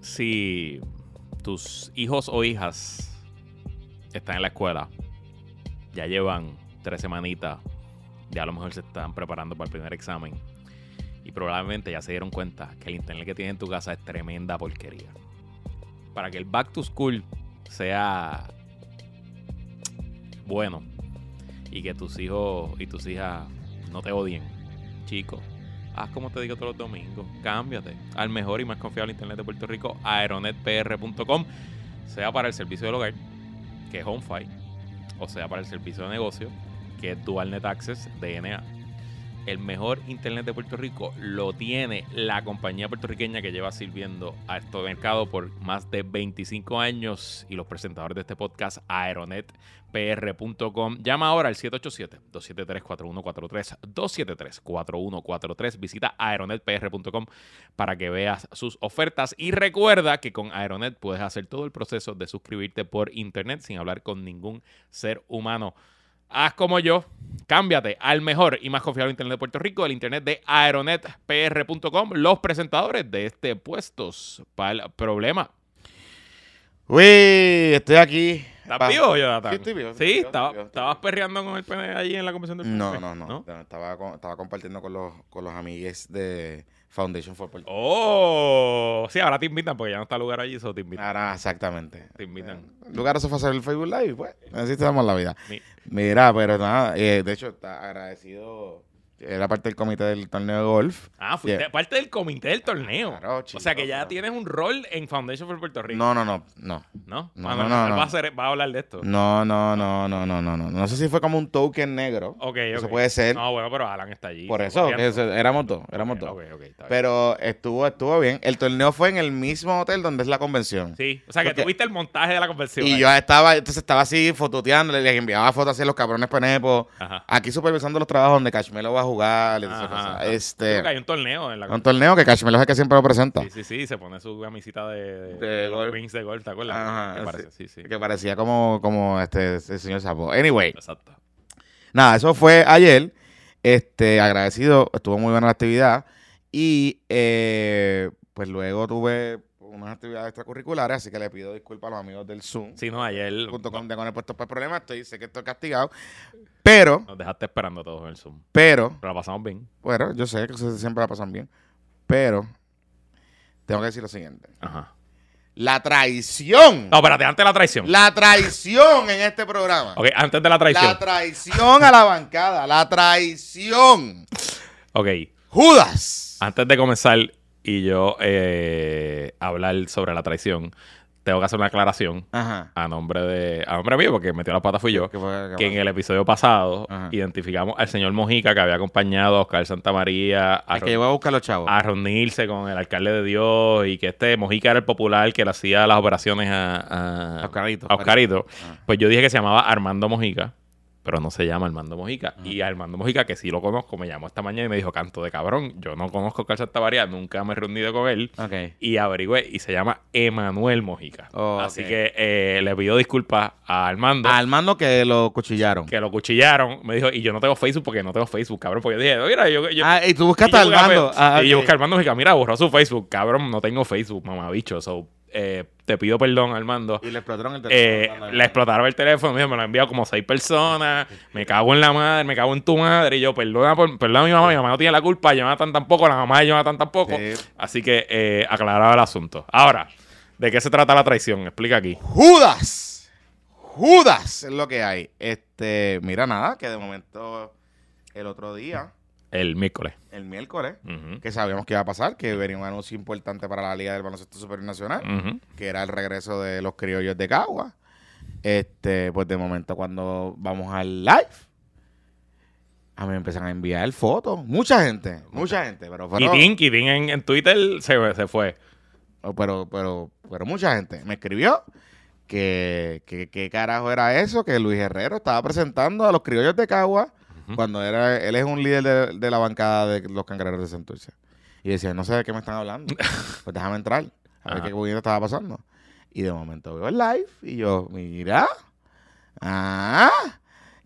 si tus hijos o hijas están en la escuela, ya llevan tres semanitas, ya a lo mejor se están preparando para el primer examen y probablemente ya se dieron cuenta que el internet que tienes en tu casa es tremenda porquería. Para que el back to school sea bueno y que tus hijos y tus hijas no te odien, chicos, haz como te digo todos los domingos, cámbiate al mejor y más confiable internet de Puerto Rico, aeronetpr.com, sea para el servicio del hogar, que es HomeFi, o sea para el servicio de negocio, que es DualNet Access DNA. El mejor internet de Puerto Rico lo tiene la compañía puertorriqueña que lleva sirviendo a este mercado por más de 25 años y los presentadores de este podcast, aeronetpr.com. Llama ahora al 787-273-4143, 273-4143. Visita aeronetpr.com para que veas sus ofertas y recuerda que con Aeronet puedes hacer todo el proceso de suscribirte por internet sin hablar con ningún ser humano. Haz como yo, cámbiate al mejor y más confiable Internet de Puerto Rico, el Internet de aeronetpr.com, los presentadores de este Puestos para el Problema. Uy, estoy aquí. ¿Estás vivo, Jonathan? Sí, estoy vivo, Sí, estaba- estabas perreando con el pene allí en la convención del No, PNP, no, no, Estaba, con- estaba compartiendo con los, con los amigues de Foundation for Puerto Oh, sí, ahora te invitan porque ya no está lugar allí, eso te invitan. Ahora, exactamente. Te invitan. Lugar eso fue hacer el Facebook Live, pues. Así te damos la vida. Mi- Mira, pero nada, eh, de hecho, está agradecido. Era parte del comité del torneo de golf. Ah, fuiste Yeah. parte del comité del torneo. Claro, o sea que ya claro. tienes un rol en Foundation for Puerto Rico. No, no, no, no. ¿No? No, Ah, no, no, no. Va, a hacer- va a hablar de esto. No, no, no, no, no, no, no. No sé si fue como un token negro. Ok, Eso ok. puede ser. No, bueno, pero Alan está allí. Por eso, eso- éramos dos, éramos Ok, dos. ok, ok, está bien. Pero estuvo, estuvo bien. El torneo fue en el mismo hotel donde es la convención. Sí, o sea que Porque- tuviste el montaje de la conversión. Y ahí. yo estaba, entonces estaba así fototeando, les enviaba fotos así a los cabrones penepos. Ajá. Aquí supervisando los trabajos donde Cashmelo va a jugar. Ajá. Este, Creo que hay un torneo en la un torneo que Cashmelo es que siempre lo presenta. Sí, sí, sí, se pone su camisita de, De de golf. De golf, ¿te acuerdas? Ajá, parece, sí, sí. Que parecía como, como este, el señor Sapo. Anyway, Exacto. nada, eso fue ayer. Este, agradecido, estuvo muy buena la actividad. Y eh, pues luego tuve unas actividades extracurriculares, así que le pido disculpas a los amigos del Zoom. Sí, no, ayer Punto com de con el puesto por problemas, estoy, sé que estoy castigado. Pero, nos dejaste esperando todos en el Zoom. pero, Pero la pasamos bien. bueno, yo sé que ustedes siempre la pasan bien. Pero, tengo que decir lo siguiente. Ajá. La traición. No, espérate, antes de la traición. La traición en este programa. Ok, antes de la traición. La traición a la bancada. La traición. Ok, Judas. antes de comenzar y yo eh, hablar sobre la traición, tengo que hacer una aclaración Ajá. a nombre de a nombre mío, porque metió la pata fui yo. ¿Qué fue? ¿Qué que en el episodio pasado Ajá. identificamos al señor Mojica que había acompañado a Oscar Santamaría a, Es que a buscar los chavos. a reunirse con el alcalde de Dios y que este Mojica era el popular que le hacía las operaciones a, a, Oscarito. a Oscarito. Ah. Pues yo dije que se llamaba Armando Mojica, pero no se llama Armando Mojica. Y Armando Mojica, que sí lo conozco, me llamó esta mañana y me dijo, canto de cabrón, yo no conozco a Oscar Santamaría, nunca me he reunido con él. Ok. Y averigüé y se llama Emanuel Mojica. Oh, Así que eh, le pido disculpas a Armando. Al mando que lo cuchillaron. que lo cuchillaron, me dijo, y yo no tengo Facebook porque no tengo Facebook, cabrón. Porque yo dije, mira, yo. yo ah, y tú y buscaste busqué a mando. Fe- Ah, y yo busqué al mando y dije, mira, borró su Facebook, cabrón, no tengo Facebook, mamabicho. So, eh, te pido perdón, Armando. Y le explotaron el Eh, teléfono. le explotaron el teléfono, me lo han enviado como seis personas, me cago en la madre, me cago en tu madre, y yo, perdona, por, perdona a mi mamá, mi mamá no tiene la culpa, Jonathan tampoco, la mamá de Jonathan tampoco. Sí. Así que eh, aclaraba el asunto. Ahora, ¿de qué se trata la traición? Explica aquí. Judas. Judas es lo que hay. Este, mira nada, que de momento el otro día, El miércoles. el miércoles, que sabíamos que iba a pasar, que venía un anuncio importante para la Liga del Baloncesto Superior Nacional, que era el regreso de los criollos de Cagua. Este, pues de momento cuando vamos al live, a mí me empiezan a enviar fotos. Mucha gente, mucha gente, pero fueron- Kitín, Kitín en, en Twitter se, se fue. Oh, pero, pero, pero mucha gente me escribió que, que, qué carajo era eso, que Luis Herrero estaba presentando a los criollos de Cagua Cuando era, él es un líder de, de la bancada de los cangrejeros de Santurce. Y decía, no sé de qué me están hablando. pues déjame entrar, a ver Ajá. qué movimiento estaba pasando. Y de momento veo el live y yo, mira, ah,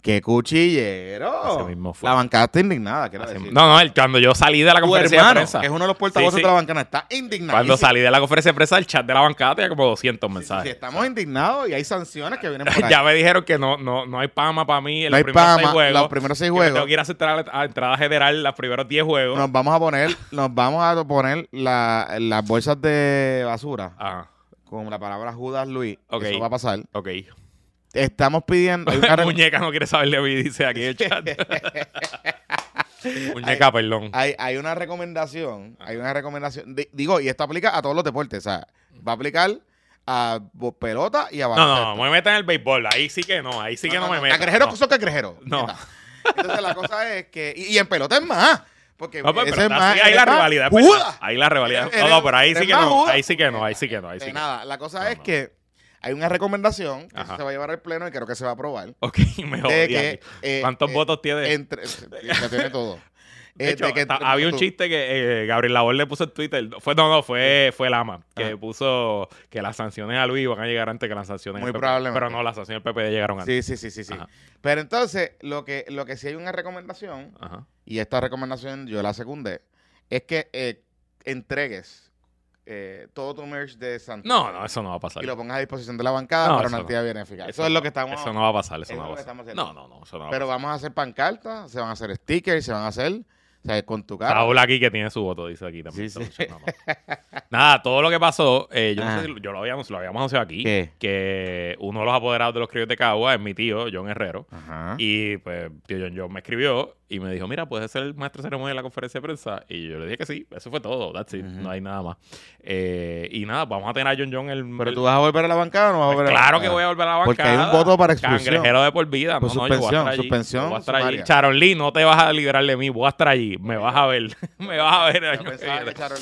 ¡Qué cuchillero! Ese mismo fue. La bancada está indignada, quiero decir. No, no, el- cuando yo salí de la tu conferencia hermano, de prensa. que es uno de los portavoces Sí, sí. de la bancada, está indignado. Cuando salí de la conferencia de prensa, el chat de la bancada tenía como 200 Sí, mensajes. estamos indignados y hay sanciones que vienen por ahí. ya me dijeron que no, no, no hay pama para mí en no los hay primeros seis pama, juegos. los primeros seis que me juegos. Tengo que ir a, hacer a, a entrada general los primeros 10 juegos. Nos vamos a poner, nos vamos a poner la- las bolsas de basura Ajá, con la palabra Judas Luis. Ok. Eso va a pasar. ok. Estamos pidiendo. hay una Muñeca no quiere saber de mí, dice aquí el chat. Muñeca, perdón. hay, hay una recomendación. Hay una recomendación. Di- digo, y esto aplica a todos los deportes. O sea, va a aplicar a pelota y a No, baloncesto. no, no me metan en el béisbol. Ahí sí que no, ahí sí que no, me metan. Cangrejeros No. son cangrejeros. No. Entonces la cosa es que. Y, y en pelota es más. Porque No, pues, ese pero es más. así, ahí la rivalidad. Pues, Ahí la rivalidad. No, no, pero ahí sí que no. Ahí sí que no, ahí sí que no, ahí sí que no. nada, la cosa No, es no. que hay una recomendación que Ajá. se va a llevar al pleno y creo que se va a aprobar. Ok, me De jodí que, aquí. eh, ¿Cuántos eh, votos tiene? Entre, tiene todo. De Eh, hecho, de que ta- entre- había un chiste que eh, Gabriel Labor le puso en Twitter. Fue, no, no, fue, fue Lama. Que Ajá. puso que las sanciones a Luis van a llegar antes que las sanciones Muy al PP. probablemente. Pero no, las sanciones del PPD llegaron antes. Sí, sí, sí, sí, sí. Pero entonces, lo que, lo que sí hay una recomendación, Ajá. y esta recomendación yo la secundé, es que eh, entregues eh, todo tu merch de Santa No, no, eso no va a pasar. y lo pongas a disposición de la bancada No, para una no. actividad benéfica. Eso, Eso es lo no- que estamos... Eso no va a pasar, eso eso no va a pasar. No, no, no, eso no va a Pero pasar. vamos a hacer pancartas, se van a hacer stickers, se van a hacer, o sea, con tu cara. Raúl aquí que tiene su voto, dice aquí también. Sí, sí. No, no. Nada, todo lo que pasó, eh, yo, no sé si- yo lo habíamos, lo habíamos anunciado aquí, ¿Qué? que uno de los apoderados de los criollos de Cagua es mi tío, John Herrero. Ajá. Y pues tío John John me escribió y me dijo, mira, puedes ser el maestro de ceremonia de la conferencia de prensa. Y yo le dije que sí, eso fue todo, that's it, no hay nada más. Eh, y nada, vamos a tener a John John el... Pero el- tú vas a volver a la bancada o no vas a pues volver a la claro que voy a volver a la bancada. Porque hay un voto para exclusión. Cangrejero de por vida. Por no, no, yo voy a estar suspensión, allí. suspensión Yo voy a estar allí. sumaria. Charon Lee, no te vas a liberar de mí, voy a estar allí. Me vas a ver. me vas a ver el año que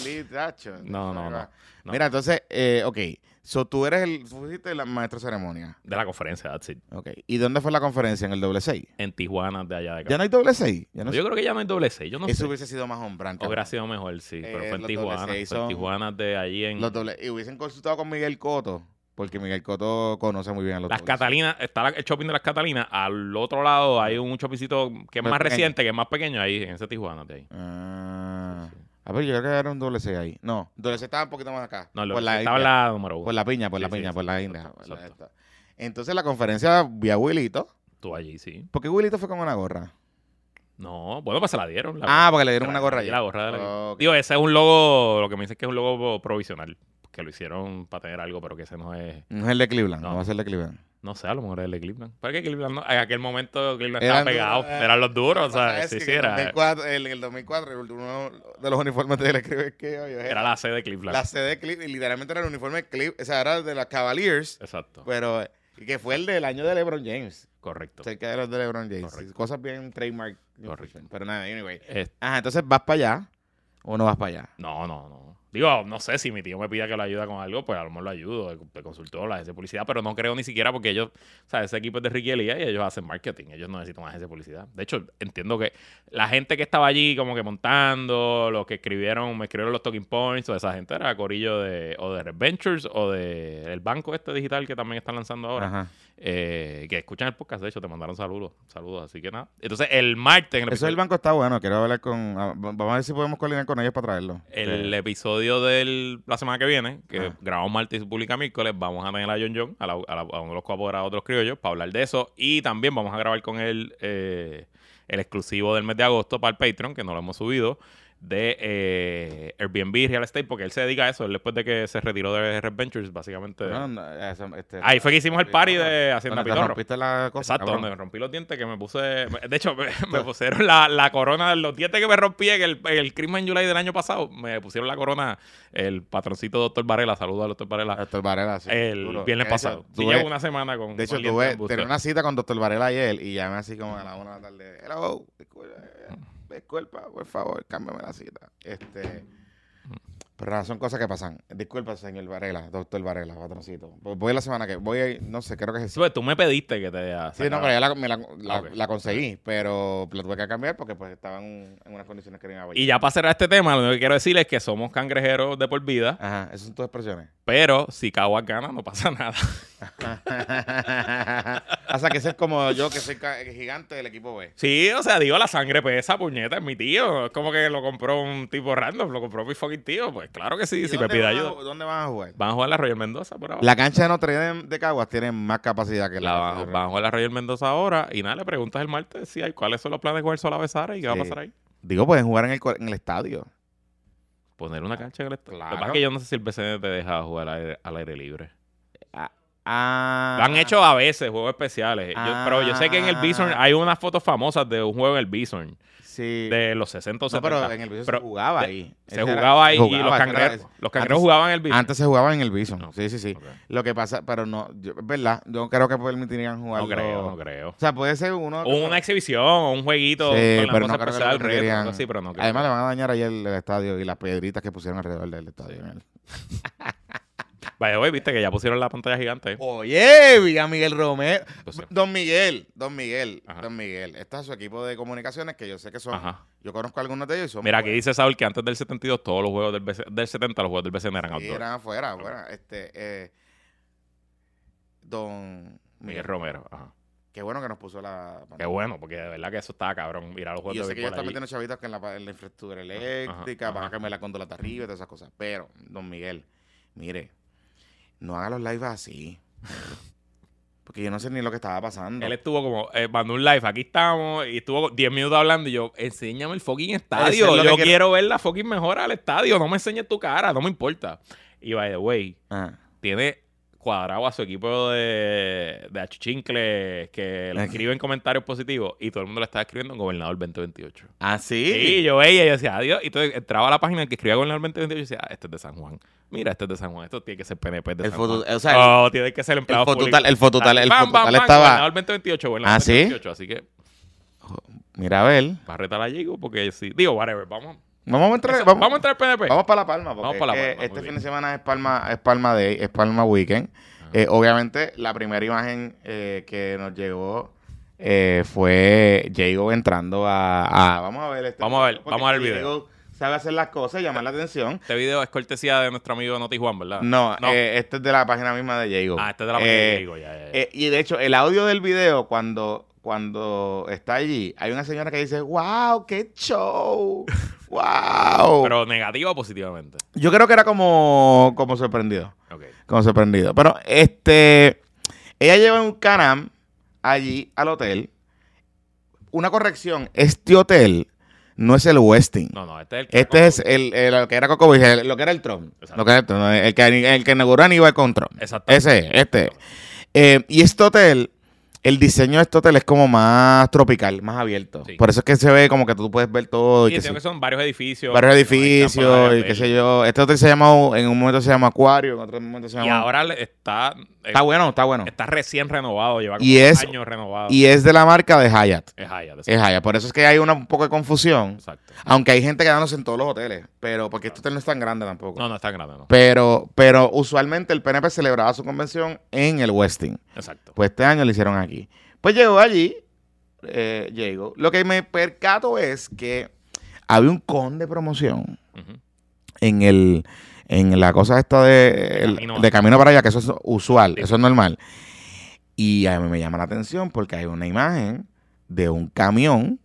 Lee, tacho. No, no, no, no. Mira, entonces, eh, ok. So, tú eres el, fuiste el maestro de ceremonia. De la conferencia, that's it. Ok. ¿Y dónde fue la conferencia? ¿En el doble 6? En Tijuana, de allá de acá. ¿Ya no hay doble 6? ¿Ya no yo creo que ya no hay doble C. Yo no Eso sé. hubiese sido más hombrante. Hubiera sido mejor, sí. Eh, pero fue en los Tijuana. Fue en Tijuana de allí en... Los doble, y hubiesen consultado con Miguel Coto, porque Miguel Coto conoce muy bien a los Las Catalinas, está la- el shopping de las Catalinas. Al otro lado hay un shoppingcito que es Más reciente, que es más pequeño ahí, en ese Tijuana de ahí. Ah. A ver, yo creo que era un doble 6 ahí. No, doble 6 estaba un poquito más acá. No, por la estaba la número uno. Por la piña, por la Sí, piña, sí, por la India. Entonces la conferencia vi a Willito. Tú allí, sí. ¿Por qué Willito fue con una gorra? No, bueno, pues se la dieron. la- Ah, porque le dieron una gorra allí. La gorra de la- Ok. Digo, ese es un logo, lo que me dicen que es un logo provisional. Que lo hicieron para tener algo, pero que ese no es. No es el de Cleveland, no, No. va a ser el de Cleveland. No sé, a lo mejor es el de Cleveland. ¿Para qué Cleveland no? En aquel momento Cleveland Eran estaba pegado. eh. Eran los duros, o sea, Es sí, que sí, en el era, 2004, en el 2004, el- uno de los uniformes de creo que oye, era la sede de Cleveland. la sede de Cleveland, y literalmente era el uniforme de Cleveland, o sea, era de las Cavaliers, Exacto, pero y que fue el del año de LeBron James, correcto. cerca de los de LeBron James, Correcto. cosas bien trademark, Correcto. pero nada, anyway. Eh, Ajá, entonces vas para allá o no vas para allá. no, no, no. Digo, no sé si mi tío me pida que lo ayude con algo, pues a lo mejor lo ayudo, de, de consultor, la agencia de publicidad, pero no creo ni siquiera porque ellos, o sea, ese equipo es de Ricky y ellos hacen marketing, ellos no necesitan una agencia de publicidad. De hecho, entiendo que la gente que estaba allí como que montando, los que escribieron, me escribieron los talking points, o esa gente era corillo de, o de Red Ventures o de el banco este digital que también están lanzando ahora. Ajá. Eh, que escuchan el podcast, de hecho, te mandaron saludos, saludos, así que nada. Entonces, el martes, en el Eso del banco está bueno, quiero hablar con, ah, vamos a ver si podemos coordinar con ellos para traerlo. El Eh, episodio de la semana que viene, que Ah. grabamos martes y se publica miércoles, vamos a tener a John John, a, la- a la- a uno de los coapoderados de los criollos, para hablar de eso. Y también vamos a grabar con él eh, el exclusivo del mes de agosto para el Patreon, que no lo hemos subido, de eh, Airbnb Real Estate, porque él se dedica a eso. Él después de que se retiró de Red Ventures, básicamente. no, no, eso, este, Ahí fue que hicimos el party de Hacienda Pitorro. rompiste la cosa, Exacto, donde me rompí los dientes, que me puse. De hecho, me, me pusieron la, la corona los dientes que me rompí en el, el Christmas July del año pasado. Me pusieron la corona, el patroncito Doctor Varela. Saludos al Doctor Varela. Doctor Varela, sí. el duro. viernes pasado. Sí, llevo una semana con. De hecho, tuve, tenía una cita con Doctor Varela ayer y llamé así como a la una de la tarde. Hello, disculpa, por favor, cámbiame la cita. Este, pero son cosas que pasan. Disculpa, señor Varela, doctor Varela, patroncito. Voy la semana que voy, no sé, creo que es pues, tú me pediste que te. Sí, no, pero ya la, me la, la- Ok. la conseguí, pero la tuve que cambiar porque pues estaba en, en unas condiciones que no Y ya para cerrar este tema, lo único que quiero decir es que somos cangrejeros de por vida, Ajá, esas son tus expresiones. pero si Caguas gana, no pasa nada. o sea, que ese es como yo, que soy gigante del equipo B. Sí, o sea, digo, la sangre pesa, puñeta, es mi tío. Es como que lo compró un tipo random, lo compró mi fucking tío. Pues claro que sí, ¿Y si me pide a ayuda. ¿Dónde van a jugar? Van a jugar la Royal Mendoza por ahora. La cancha de Notre Dame de Caguas tiene más capacidad que La la, van, van a jugar la Royal Mendoza ahora. Y nada, le preguntas el martes si hay cuáles son los planes con el Sola Besara y qué va a pasar ahí. Digo, pueden jugar en el, en el estadio. Poner una cancha en el estadio. Lo que pasa es que yo no sé si el BCN te deja jugar al aire, al aire libre. Ah. Lo han hecho a veces, juegos especiales. Yo- pero yo sé que en el Bison Ah. hay unas fotos famosas de un juego en el Bison. Sí. De los 60 o no, 70. pero en el Bison Pero se jugaba ahí. Se Ese era- jugaba ahí y los cangreros, los cangreros antes- jugaban en el Bison. Antes se jugaba en el Bison. No. Sí, sí, sí. Lo que pasa, pero no, yo- es verdad, yo creo que permitirían jugar. No creo, no creo. O sea, puede ser uno. Una exhibición o un jueguito Sí, con la pero no creo que así, pero no creo. Además, le van a dañar ahí el, el estadio y las piedritas que pusieron alrededor del estadio. Vaya, güey, viste que ya pusieron la pantalla gigante. Oye, vi a Miguel Romero. Pues. Don Miguel, Don Miguel, Ajá. Don Miguel. Este es su equipo de comunicaciones que yo sé que son. Ajá. Yo conozco algunos de ellos y son. Mira, aquí dice Saúl que antes del 72 todos los juegos del, BC del 70 los juegos del BCN eran Sí, outdoor. eran afuera, bueno, este, eh, Don Miguel Romero. Ajá. qué bueno que nos puso la Qué bueno, porque de verdad que eso estaba cabrón. Mira los Y juegos yo de sé que béisbol están metiendo chavitos que en la, en la infraestructura eléctrica, ajá, van a ajá. cambiar la góndola de arriba y todas esas cosas. Pero, don Miguel, mire, no haga los lives así. Porque yo no sé ni lo que estaba pasando. Él estuvo como, eh, mandó un live, aquí estamos, y estuvo 10 minutos hablando y yo, enséñame el fucking estadio. es Yo que quiero... quiero- ver la fucking mejora al estadio, no me enseñes tu cara, no me importa. Y by the way, Ah, tiene cuadrado a su equipo de, de que le escriben comentarios positivos y todo el mundo le estaba escribiendo en Gobernador 2028. ¿Ah, sí? Y yo veía y yo decía, adiós. Y entonces entraba a la página que escribía Gobernador 2028 y decía, ah, este es de San Juan. Mira, este es de San Juan. Esto tiene que ser PNP de El San foto- Juan. o sea, oh, tiene que ser empleado el fototal- público. el fototal- el fototal estaba- Gobernador 2028, Gobernador ¿Ah, sí? 2028. Así que Mira, a ver. va a retar a Yigo porque sí. Digo, whatever, vamos. Vamos a entrar. Eso, vamos, vamos a entrar al PNP. Vamos para La Palma. Porque Vamos pa' La Palma, este bien. fin de semana es Palma, es Palma Day, es Palma Weekend. Eh, obviamente, la primera imagen eh, que nos llegó eh, fue Jago entrando a, a- Vamos a ver este Vamos a ver, vamos a ver el video. Jago sabe hacer las cosas y llamar la atención. Este video es cortesía de nuestro amigo Noti Juan, ¿verdad? No, No. eh, este es de la página misma de Jago. Ah, este es de la página de Yigo, ya, ya, ya. eh, y de hecho, el audio del video, cuando, cuando está allí, hay una señora que dice, wow, qué show. wow. Pero negativa o positivamente. Yo creo que era como, como sorprendido. Ok. Como sorprendido. Pero este. Ella lleva un canam allí al hotel. Una corrección. Este hotel no es el Westin. No, no, este es el que Este es el, el- lo que era Coco el- lo que era el Trump. Exacto. Lo que era el, Trump, el que, el que inauguró Aníbal con Trump. Exacto. Ese es, este. Eh, y este hotel, el diseño de este hotel es como más tropical, más abierto. Sí. Por eso es que se ve como que tú puedes ver todo. Sí, y que entiendo sí. que son varios edificios. Varios edificios y qué sé yo. Este hotel se llama, en un momento se llama Acuario, en otro momento se llama... Y ahora le- está, eh, Está bueno, está bueno. está recién renovado, lleva como Y es- años renovado. Y es de la marca de Hyatt. es Hyatt, Es Hyatt. Por eso es que hay una, un poco de confusión. Exacto. Aunque hay gente quedándose en todos los hoteles. Pero porque este hotel no es tan grande tampoco. No, no es tan grande, no. Pero, pero usualmente el PNP celebraba su convención en el Westin. Exacto. Pues este año lo hicieron aquí. Pues llegó allí, eh, llegó. Lo que me percato es que había un con de promoción en el en la cosa esta de, el- camino de a- camino para allá, que eso es usual, Sí. eso es normal. Y a mí me llama la atención porque hay una imagen de un camión,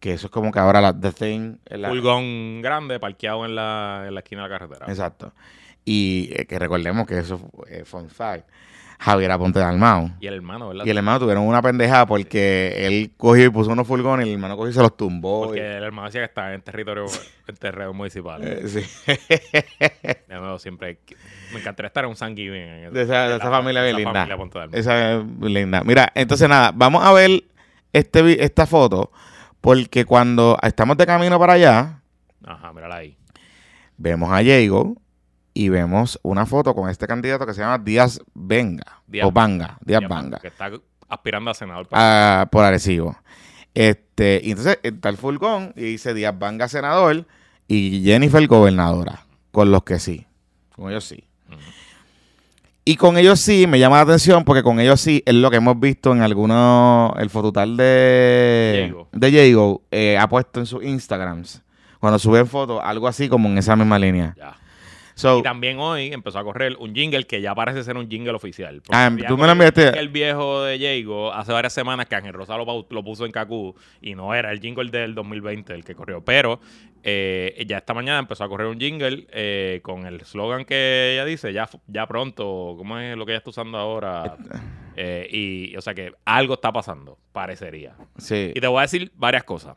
que eso es como que ahora la The Thing. la- Furgón grande parqueado en la, en la esquina de la carretera. Exacto. Y eh, que recordemos que eso fue eh, fun fact. Javier Aponte de Almao. Y el hermano, ¿verdad? Y el hermano tuvieron una pendejada porque él cogió y puso unos furgones y el hermano cogió y se los tumbó. Porque y- el hermano decía que está en territorio, en terreno municipal. eh, sí. De nuevo, siempre me encantaría estar en un San Giving. en De esa- de esa la- familia bien esa linda. familia. Esa es linda. Mira, entonces nada, vamos a ver este, esta foto porque cuando estamos de camino para allá, Ajá, mírala ahí. vemos a Diego y vemos una foto con este candidato que se llama Díaz Venga. Díaz o Banga. Díaz Banga. Que está aspirando a senador. para- ah, por Arecibo. Este, y entonces está el furgón y dice Díaz Banga senador y Jennifer gobernadora. Con los que sí. Con ellos sí. Y con ellos sí, me llama la atención porque con ellos sí es lo que hemos visto en algunos, el fototal de Diego. de Diego eh, ha puesto en sus Instagrams, cuando suben fotos, algo así como en esa misma línea. Ya. So, Y también hoy empezó a correr un jingle que ya parece ser un jingle oficial. Ah, tú me lo enviaste. El viejo de Jago hace varias semanas que Ángel Rosa lo, puso en Kaku y no era el jingle del 2020 el que corrió. Pero eh, ya esta mañana empezó a correr un jingle eh, con el slogan que ella dice, ya, ya pronto, ¿cómo es lo que ella está usando ahora? Eh, y, o sea que algo está pasando, parecería. sí. Y te voy a decir varias cosas.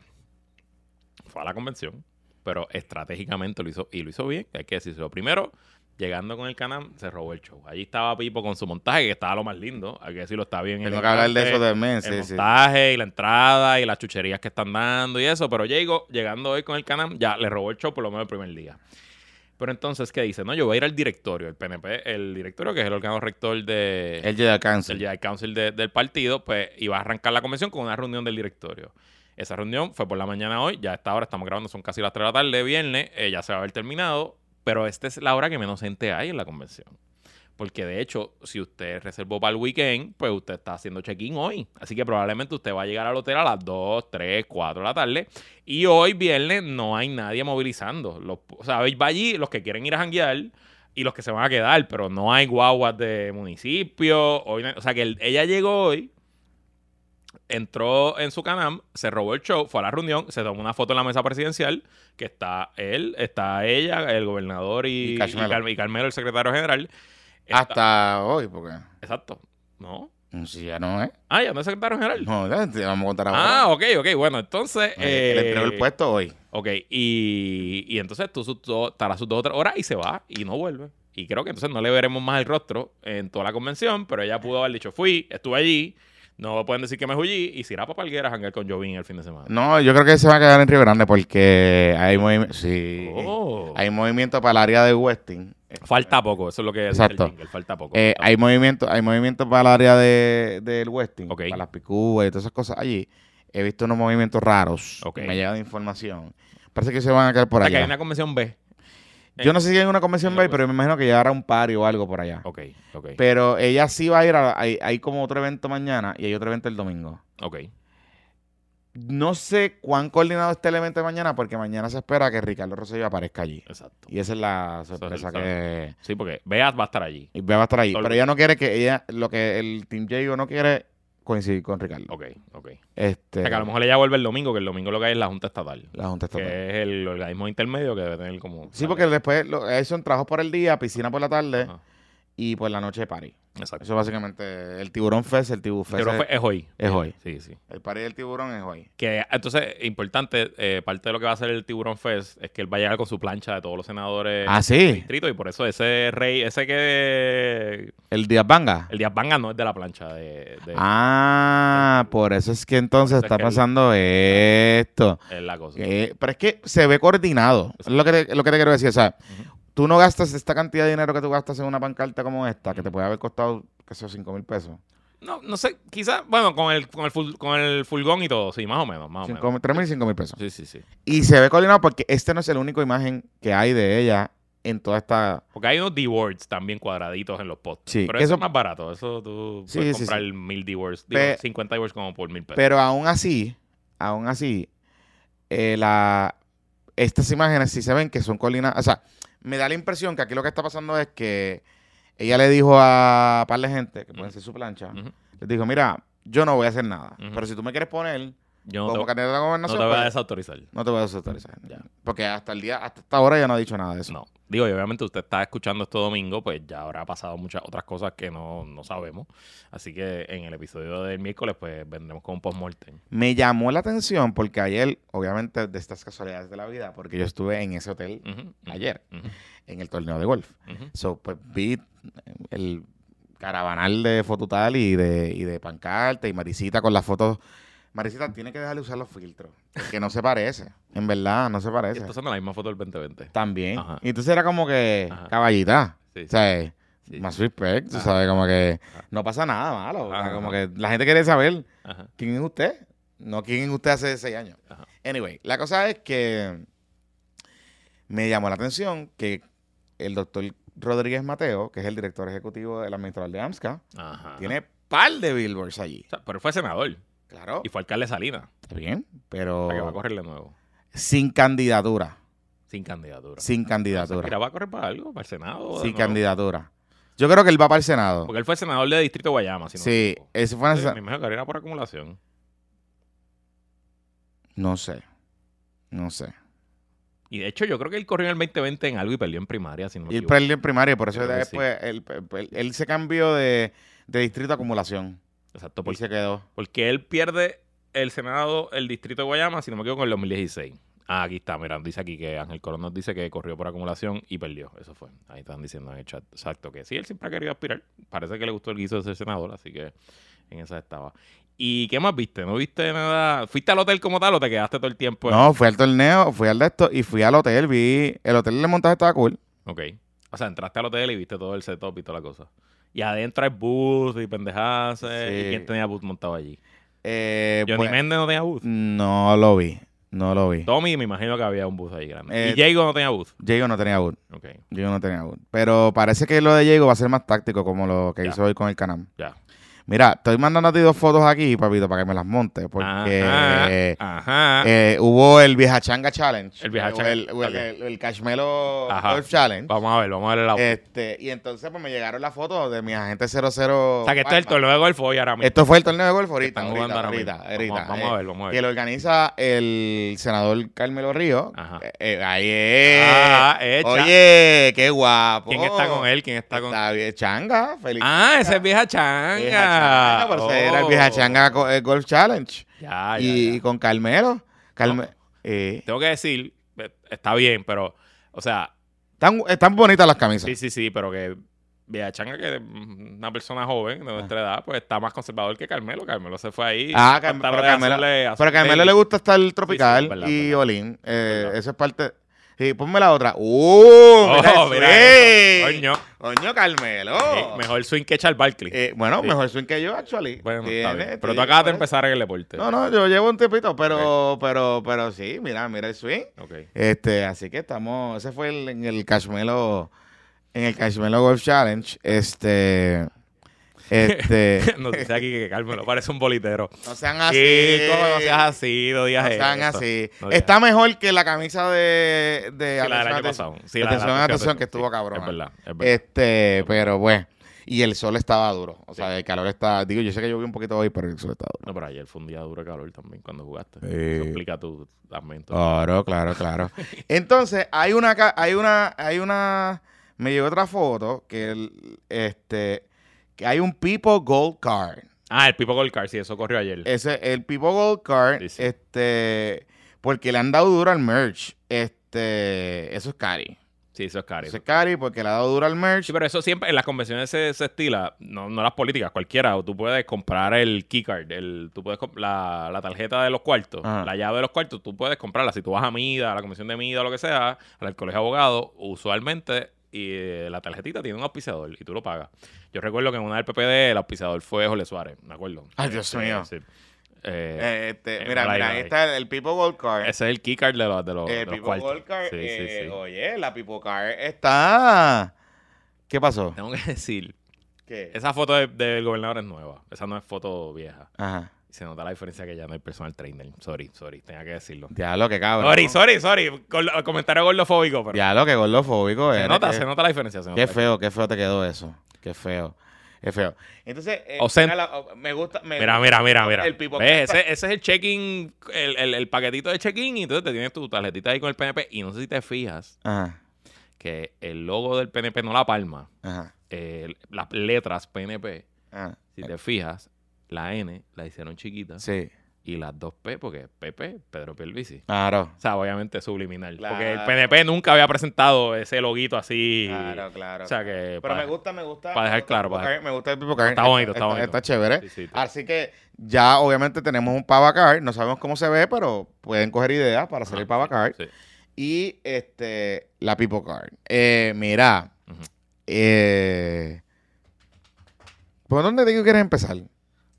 Fue a la convención, pero estratégicamente lo hizo y lo hizo bien, hay que decirlo. Primero, llegando con el canal, se robó el show. Allí estaba Pipo con su montaje, que estaba lo más lindo, hay que decirlo, está bien. Tengo que hablar de eso también, El sí, sí. montaje y la entrada y las chucherías que están dando y eso, pero Diego, llegando hoy con el canal, ya le robó el show por lo menos el primer día. Pero entonces, ¿qué dice? No, yo voy a ir al directorio, el PNP, el directorio, que es el órgano rector de, llega a cáncer. el Jedi Council de- del partido, pues iba a arrancar la convención con una reunión del directorio. Esa reunión fue por la mañana hoy, ya a esta hora estamos grabando, son casi las 3 de la tarde, viernes, eh, ya se va a haber terminado, pero esta es la hora que menos gente hay en la convención. Porque de hecho, si usted reservó para el weekend, pues usted está haciendo check-in hoy. Así que probablemente usted va a llegar al hotel a las 2, 3, 4 de la tarde. Y hoy, viernes, no hay nadie movilizando. O sea, va allí los que quieren ir a janguear y los que se van a quedar, pero no hay guaguas de municipio. O sea que el- ella llegó hoy, entró en su canal, se robó el show, fue a la reunión, se tomó una foto en la mesa presidencial, que está él, está ella, el gobernador y, Y y, Carmelo. Car- y Carmelo, el secretario general. Está- Hasta hoy, porque Exacto. ¿No? si ya no es. Ah, ya no es secretario general. No, ya te vamos a contar ahora. Ah, ok, ok. Bueno, entonces... Eh, le entregó el eh, puesto hoy. Ok, y, y entonces tú sus dos- estará sus dos o tres horas y se va y no vuelve. Y creo que entonces no le veremos más el rostro en toda la convención, pero ella pudo haber dicho, fui, estuve allí, no pueden decir que me huí y se irá para Palguera a con Jovín el fin de semana. No, yo creo que se va a quedar en Río Grande porque hay movimiento. Sí. Oh. Hay movimiento para el área de Westing. Falta poco, eso es lo que dice Exacto. el jingle, falta poco. Eh, falta hay movimiento, hay movimiento para el área de, del Westing, Ok. para las picúas y todas esas cosas allí. He visto unos movimientos raros. Ok. Me llega de información. Parece que se van a quedar por O sea, que allá. hay una convención B. Yo no sé si hay una convención en B, el pero me imagino que llegará un party o algo por allá. Ok, ok, Pero ella sí va a ir a... Hay, hay como otro evento mañana y hay otro evento el domingo. ok. No sé cuán coordinado está el evento de mañana porque mañana se espera que Ricardo Rosselló aparezca allí. Exacto. Y esa es la sorpresa Eso es que... Sí, porque Beat va a estar allí. Y va a estar. Solo- Pero ella no quiere que ella... Lo que el Team Jago no quiere coincidir con Ricardo. Ok, ok. Este, O sea, que a lo mejor ella vuelve el domingo, que el domingo lo que hay es la Junta Estatal. la Junta Estatal. Que es el organismo intermedio que debe tener como... Sí, porque después lo, son trabajos por el día, piscina por la tarde Ajá, y por la noche party. Exacto. Eso básicamente el tiburón fest, el tiburón fest Pero es, fue- es hoy. es hoy. Sí, sí. El party del tiburón es hoy. Que entonces, importante, eh, parte de lo que va a hacer el Tiburón Fest es que él va a llegar con su plancha de todos los senadores Ah, del sí. distrito y por eso ese rey, ese que El Díaz Banga. el Díaz Banga no es de la plancha de, de- Ah, por eso es que entonces es está que pasando esto. es la cosa. Eh, pero es que se ve coordinado. Es lo que te, lo que te quiero decir. O sea. Tú no gastas esta cantidad de dinero que tú gastas en una pancarta como esta, que te puede haber costado, qué sé yo, 5 mil pesos. No, no sé, quizás, bueno, con el, con el ful- con el furgón y todo, sí, más o menos, más o menos. mil- tres mil y 5 mil pesos. Sí, sí, sí. Y se ve coordinado porque este no es el único imagen que hay de ella en toda esta... Porque hay unos D-words también cuadraditos en los posts. Sí, pero eso eso- es más barato. Eso tú Sí, puedes sí, comprar sí. mil D-words. Digo, Pe- 50 D-words como por mil pesos. Pero aún así, aún así, eh, la, estas imágenes sí se ven que son coordinadas. O sea, me da la impresión que aquí lo que está pasando es que ella le dijo a un par de gente, que pueden ser su plancha, Ujú. les dijo, mira, yo no voy a hacer nada. Pero si tú me quieres poner Yo no como te, candidata a la no te voy a pues, desautorizar. no te voy a desautorizar. Ya. Porque hasta el día, hasta esta hora ya no ha dicho nada de eso. No. Digo, y obviamente usted está escuchando esto domingo, pues ya habrá pasado muchas otras cosas que no, no sabemos. Así que en el episodio del miércoles, pues vendremos con un post-mortem. Me llamó la atención porque ayer, obviamente, de estas casualidades de la vida, porque yo estuve en ese hotel ayer, en el torneo de golf. ujú. So, pues vi el caravanal de fototal y de, y de pancarta y Marisita con las fotos. Marisita tiene que dejarle usar los filtros, porque no se parece. En verdad, no se parece. Estas son la misma foto del 2020. También. Ajá. Y entonces era como que Ajá. caballita. Sí, O sea, sí. más respect, tú sabes, como que Ajá. no pasa nada malo. o sea, Ajá. como que la gente quiere saber quién es usted, no quién es usted hace seis años. Anyway, la cosa es que me llamó la atención que el doctor Rodríguez Mateo, que es el director ejecutivo del administrador de AMSCA, tiene par de billboards allí. O sea, pero fue senador Claro, y fue alcalde de Salinas. está bien, O sea, que va a pero correr de nuevo. sin candidatura. Sin candidatura. sin Mira, candidatura. va a correr para algo, para el Senado. Sin candidatura. Yo creo que él va para el Senado. Porque él fue senador de Distrito Guayama. Si no Sí, ese fue Sí, necesario. me imagino que era por acumulación. No sé. No sé. Y de hecho, yo creo que él corrió en el 2020 en algo y perdió en primaria. Si no me Y perdió en primaria, por eso después él, él- él se cambió de, de distrito a acumulación. Exacto, Y porque, se quedó. porque él pierde el Senado, el Distrito de Guayama, si no me equivoco, en el 2016. Ah, aquí está, mira, dice aquí que Ángel Colón nos dice que corrió por acumulación y perdió. Eso fue. Ahí están diciendo en el chat. Exacto, que sí, él siempre ha querido aspirar. Parece que le gustó el guiso de ser senador, así que en esa estaba. ¿Y qué más viste? ¿No viste nada? ¿Fuiste al hotel como tal o te quedaste todo el tiempo? en- No, fui al torneo, fui al de esto y fui al hotel. Vi. El hotel de montaje estaba cool. Ok. O sea, entraste al hotel y viste todo el setup y toda la cosa. Y adentro hay booth y pendejadas. ¿Y Sí. quién tenía booth montado allí? Eh, Johnny pues, Méndez no tenía booth. no lo vi. No lo vi. Tommy, me imagino que había un booth ahí grande. Eh, y Jago no tenía booth. Diego no tenía boot. Ok, Diego no tenía boot. Pero parece que lo de Diego va a ser más táctico como lo que Ya. hizo hoy con el Canam. ya. Mira, estoy mandando a ti dos fotos aquí, papito, para que me las montes. Porque Ajá. ajá. eh, hubo el Vieja Changa Challenge. El Vieja Changa, El, el, ok. el- Cashmelo Challenge. vamos a ver, vamos a ver la Este, y entonces pues me llegaron las fotos de mi agente 00. O sea, que esto es el torneo de golf hoy ahora mismo. Esto fue el torneo de golf ahorita. Están ahorita, jugando ahora ahorita, mismo. ahorita, Vamos- eh, a ver, vamos a ver. Que lo organiza el senador Carmelo Río. Ajá. Eh, eh, ahí es. Ah, hecha. Oye, qué guapo. ¿Quién está con él? ¿Quién está con...? Bien, Changa, feliz. Ah, ese es Vieja Changa. Vieja Changa, era el Vieja Oh. Changa co- eh, Golf Challenge. Ya, ya, y ya. con Carmelo. Carme- eh, Tengo que decir, eh, está bien, pero, o sea, están, están bonitas las camisas. sí, sí, sí, pero que Vieja Changa, que es una persona joven de nuestra edad, pues está más conservador que Carmelo. Carmelo se fue ahí. Ah, Carm- pantalones pero Carmelo- azules, azul Pero a Carmelo le gusta estar tropical verdad, y verdad. Olin. Eh, eso es parte. Sí, ponme la otra. ¡Uh! mira Oh, mira. Coño. Coño, Carmelo. Sí, mejor swing que Charles Barkley. Eh, bueno, Sí. mejor swing que yo, actually. bueno, está bien. te Pero tú acabas de ¿eh? empezar en el deporte. No, no, yo llevo un tiempito, pero, pero, pero sí, mira, mira el swing. Ok. Este, así que estamos, ese fue el, en el Cashmelo, en el Cashmelo Golf Challenge. Este, este, Nos dice aquí que Carmelo parece un bolitero. no sean así. Chico, no seas así, no digas No sean así. No digas Está mejor que la camisa de, de la del año atención, pasado. Sí, la de atención, la- atención, que estuvo sí, cabrón. Es verdad, es verdad. Este, pero bueno. Y el sol estaba duro. O sea, el calor está. Digo, yo sé que llovió un poquito hoy, pero el sol está duro. No, pero ayer fue un día duro de calor también cuando jugaste. Sí. Eso explica tu lamento. Claro, claro, claro. Entonces, hay una, hay una, hay una, me llegó otra foto que el, este, que hay un People Gold Card. Ah, el Pipo Gold Car, sí, eso corrió ayer. Ese, el People Gold Card, Sí, sí. este, porque le han dado duro al merch. Este, eso es cari. Sí, eso es caro. Eso es cari porque le ha dado duro al merch. Sí, pero eso siempre en las convenciones se, se estila, no, no las políticas, cualquiera. O tú puedes comprar el keycard, el, tú puedes la, la tarjeta de los cuartos, Ajá. la llave de los cuartos, tú puedes comprarla. Si tú vas a MIDA, a la convención de MIDA o lo que sea, al colegio de abogados, usualmente y eh, la tarjetita tiene un auspiciador y tú lo pagas. Yo recuerdo que en una del PPD el auspiciador fue Jorge Suárez, me acuerdo. Ay, Dios mío. sí. Eh, Eh, este, mira, mira, ahí está el, el People Gold Card. ese es el keycard de los, de los, de el los People cuartos. Gold Card. Sí, sí, eh, sí. Oye, la People Card está. ¿Qué pasó? Tengo que decir, ¿Qué? esa foto de- del gobernador es nueva. Esa no es foto vieja. Ajá. Se nota la diferencia que ya no hay personal trainer. Sorry, sorry, tenía que decirlo. Diablo, que cabrón. Sorry, sorry, sorry. Gordo- comentario gordofóbico, pero Diablo, que gordofóbico se nota, que- se nota la diferencia. se nota Qué feo, qué feo te quedó eso. Qué feo. Qué feo. Entonces, eh, O sea, mira la- o- me gusta. me- Mira, mira, mira, mira. El ¿Ves? Ese, ese es el check-in, el, el- el paquetito de check-in y entonces te tienes tu tarjetita ahí con el PNP y no sé si te fijas Ajá, que el logo del PNP, no la palma, ajá, eh, las letras PNP, ajá. si te fijas, la N la hicieron chiquita Sí, y las dos P, porque PP, Pedro Pierluisi. claro. O sea, obviamente subliminal. Claro. Porque el PNP nunca había presentado ese loguito así. Claro, claro. O sea que. Pero me gusta, me gusta. para dejar claro, para Me gusta el Card. Está bonito, está bonito. Está chévere. Sí, sí, sí. Así que ya obviamente tenemos un Pavacar. No sabemos cómo se ve, pero pueden coger ideas para hacer el Pavacar. sí. Y este la People Card. Eh, mira. Eh, ¿Por dónde te quieres empezar?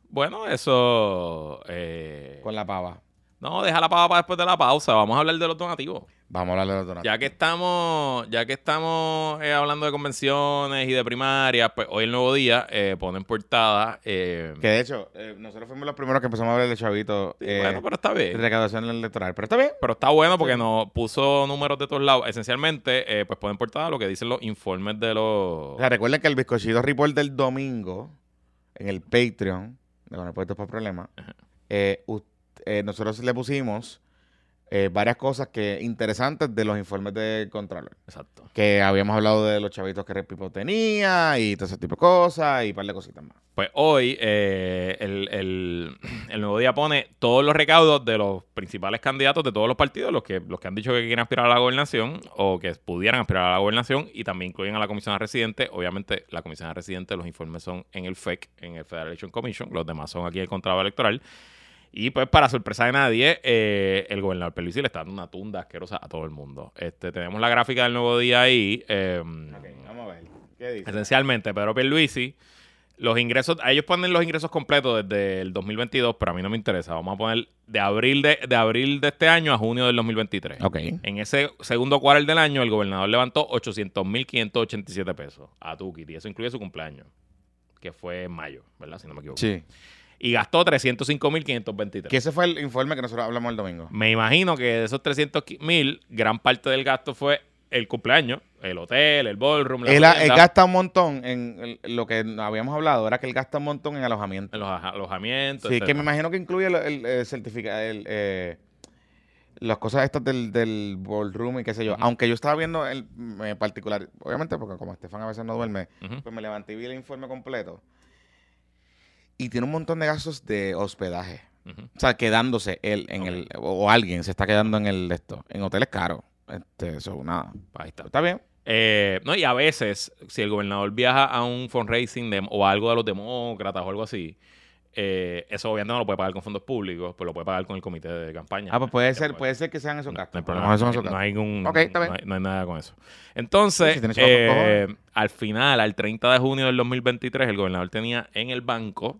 Bueno, eso. eh, Con la pava. No, deja la pava para después de la pausa. Vamos a hablar de los donativos. Vamos a hablar de los donativos. Ya que estamos, ya que estamos eh, hablando de convenciones y de primarias, pues hoy el nuevo día eh, ponen portada. eh, Que de hecho, eh, nosotros fuimos los primeros que empezamos a hablar de Chavito. bueno, pero está bien. recaudación electoral. Pero está bien. Pero está bueno porque nos puso números de todos lados. Esencialmente, eh, pues ponen portada lo que dicen los informes de los. O sea, recuerden que el bizcochito report del domingo en el Patreon de Con el Puesto por Problemas, eh, eh, nosotros le pusimos eh, varias cosas que interesantes de los informes del Contralor. Exacto. Que habíamos hablado de los chavitos que Repipo tenía y todo ese tipo de cosas y un par de cositas más. Pues hoy eh, el, el- el nuevo día pone todos los recaudos de los principales candidatos de todos los partidos, los que, los que han dicho que quieren aspirar a la gobernación o que pudieran aspirar a la gobernación y también incluyen a la comisión residente. Obviamente la comisión residente, los informes son en el FEC, en el Federal Election Commission, los demás son aquí el Contralor Electoral. Y pues para sorpresa de nadie, eh, el gobernador Pierluisi le está dando una tunda asquerosa a todo el mundo. Este, tenemos la gráfica del nuevo día ahí. eh, vamos a ver. ¿Qué dice? Esencialmente, Pedro Pierluisi, los ingresos, a ellos ponen los ingresos completos desde el 2022, pero a mí no me interesa. Vamos a poner de abril de, de abril de este año a junio del 2023. Ok. En ese segundo cuarto del año, el gobernador levantó 800.587 pesos a Tukiti. Y eso incluye su cumpleaños, que fue en mayo, ¿verdad? Si no me equivoco. Sí. Y gastó 305.523. Que ese fue el informe que nosotros hablamos el domingo. Me imagino que de esos 300.000, gran parte del gasto fue el cumpleaños, el hotel, el ballroom, la Él, él gasta un montón en el- lo que habíamos hablado, era que él gasta un montón en alojamiento. en los alojamientos. Sí, que me imagino que incluye el, el, el certificado, eh, las cosas estas del, del ballroom y qué sé yo. Aunque yo estaba viendo el en particular, obviamente porque como Estefan a veces no duerme, pues me levanté y vi el informe completo. Y tiene un montón de gastos de hospedaje. O sea, quedándose él en el, o, alguien se está quedando en el esto, en hoteles caros. Este, eso, nada. Ahí está. Está bien. Eh, no, y a veces, si el gobernador viaja a un fundraising de- o algo de los demócratas o algo así, eh, eso obviamente no lo puede pagar con fondos públicos, pues lo puede pagar con el comité de campaña. Ah, pues puede ser, puede ser que sean esos No, gastos. no hay problema. No esos no gastos. hay ningún- Ok, está bien. no hay- no hay nada con eso. Entonces, Sí, si eh, al final, al 30 de junio del 2023, el gobernador tenía en el banco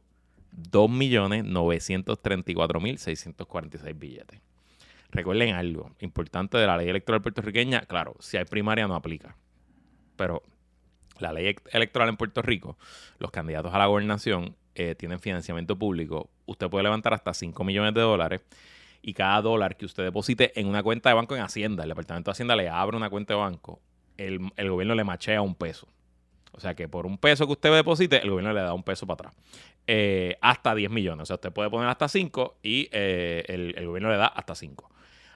2.934.646 billetes. Recuerden algo importante de la ley electoral puertorriqueña. Claro, si hay primaria no aplica. Pero la ley ec- electoral en Puerto Rico, los candidatos a la gobernación eh, tienen financiamiento público. Usted puede levantar hasta 5 millones de dólares y cada dólar que usted deposite en una cuenta de banco en Hacienda, el Departamento de Hacienda le abre una cuenta de banco, el, el gobierno le machea un peso. O sea que por un peso que usted deposite, el gobierno le da un peso para atrás. Eh, hasta 10 millones. O sea, usted puede poner hasta 5 y eh, el, el gobierno le da hasta 5.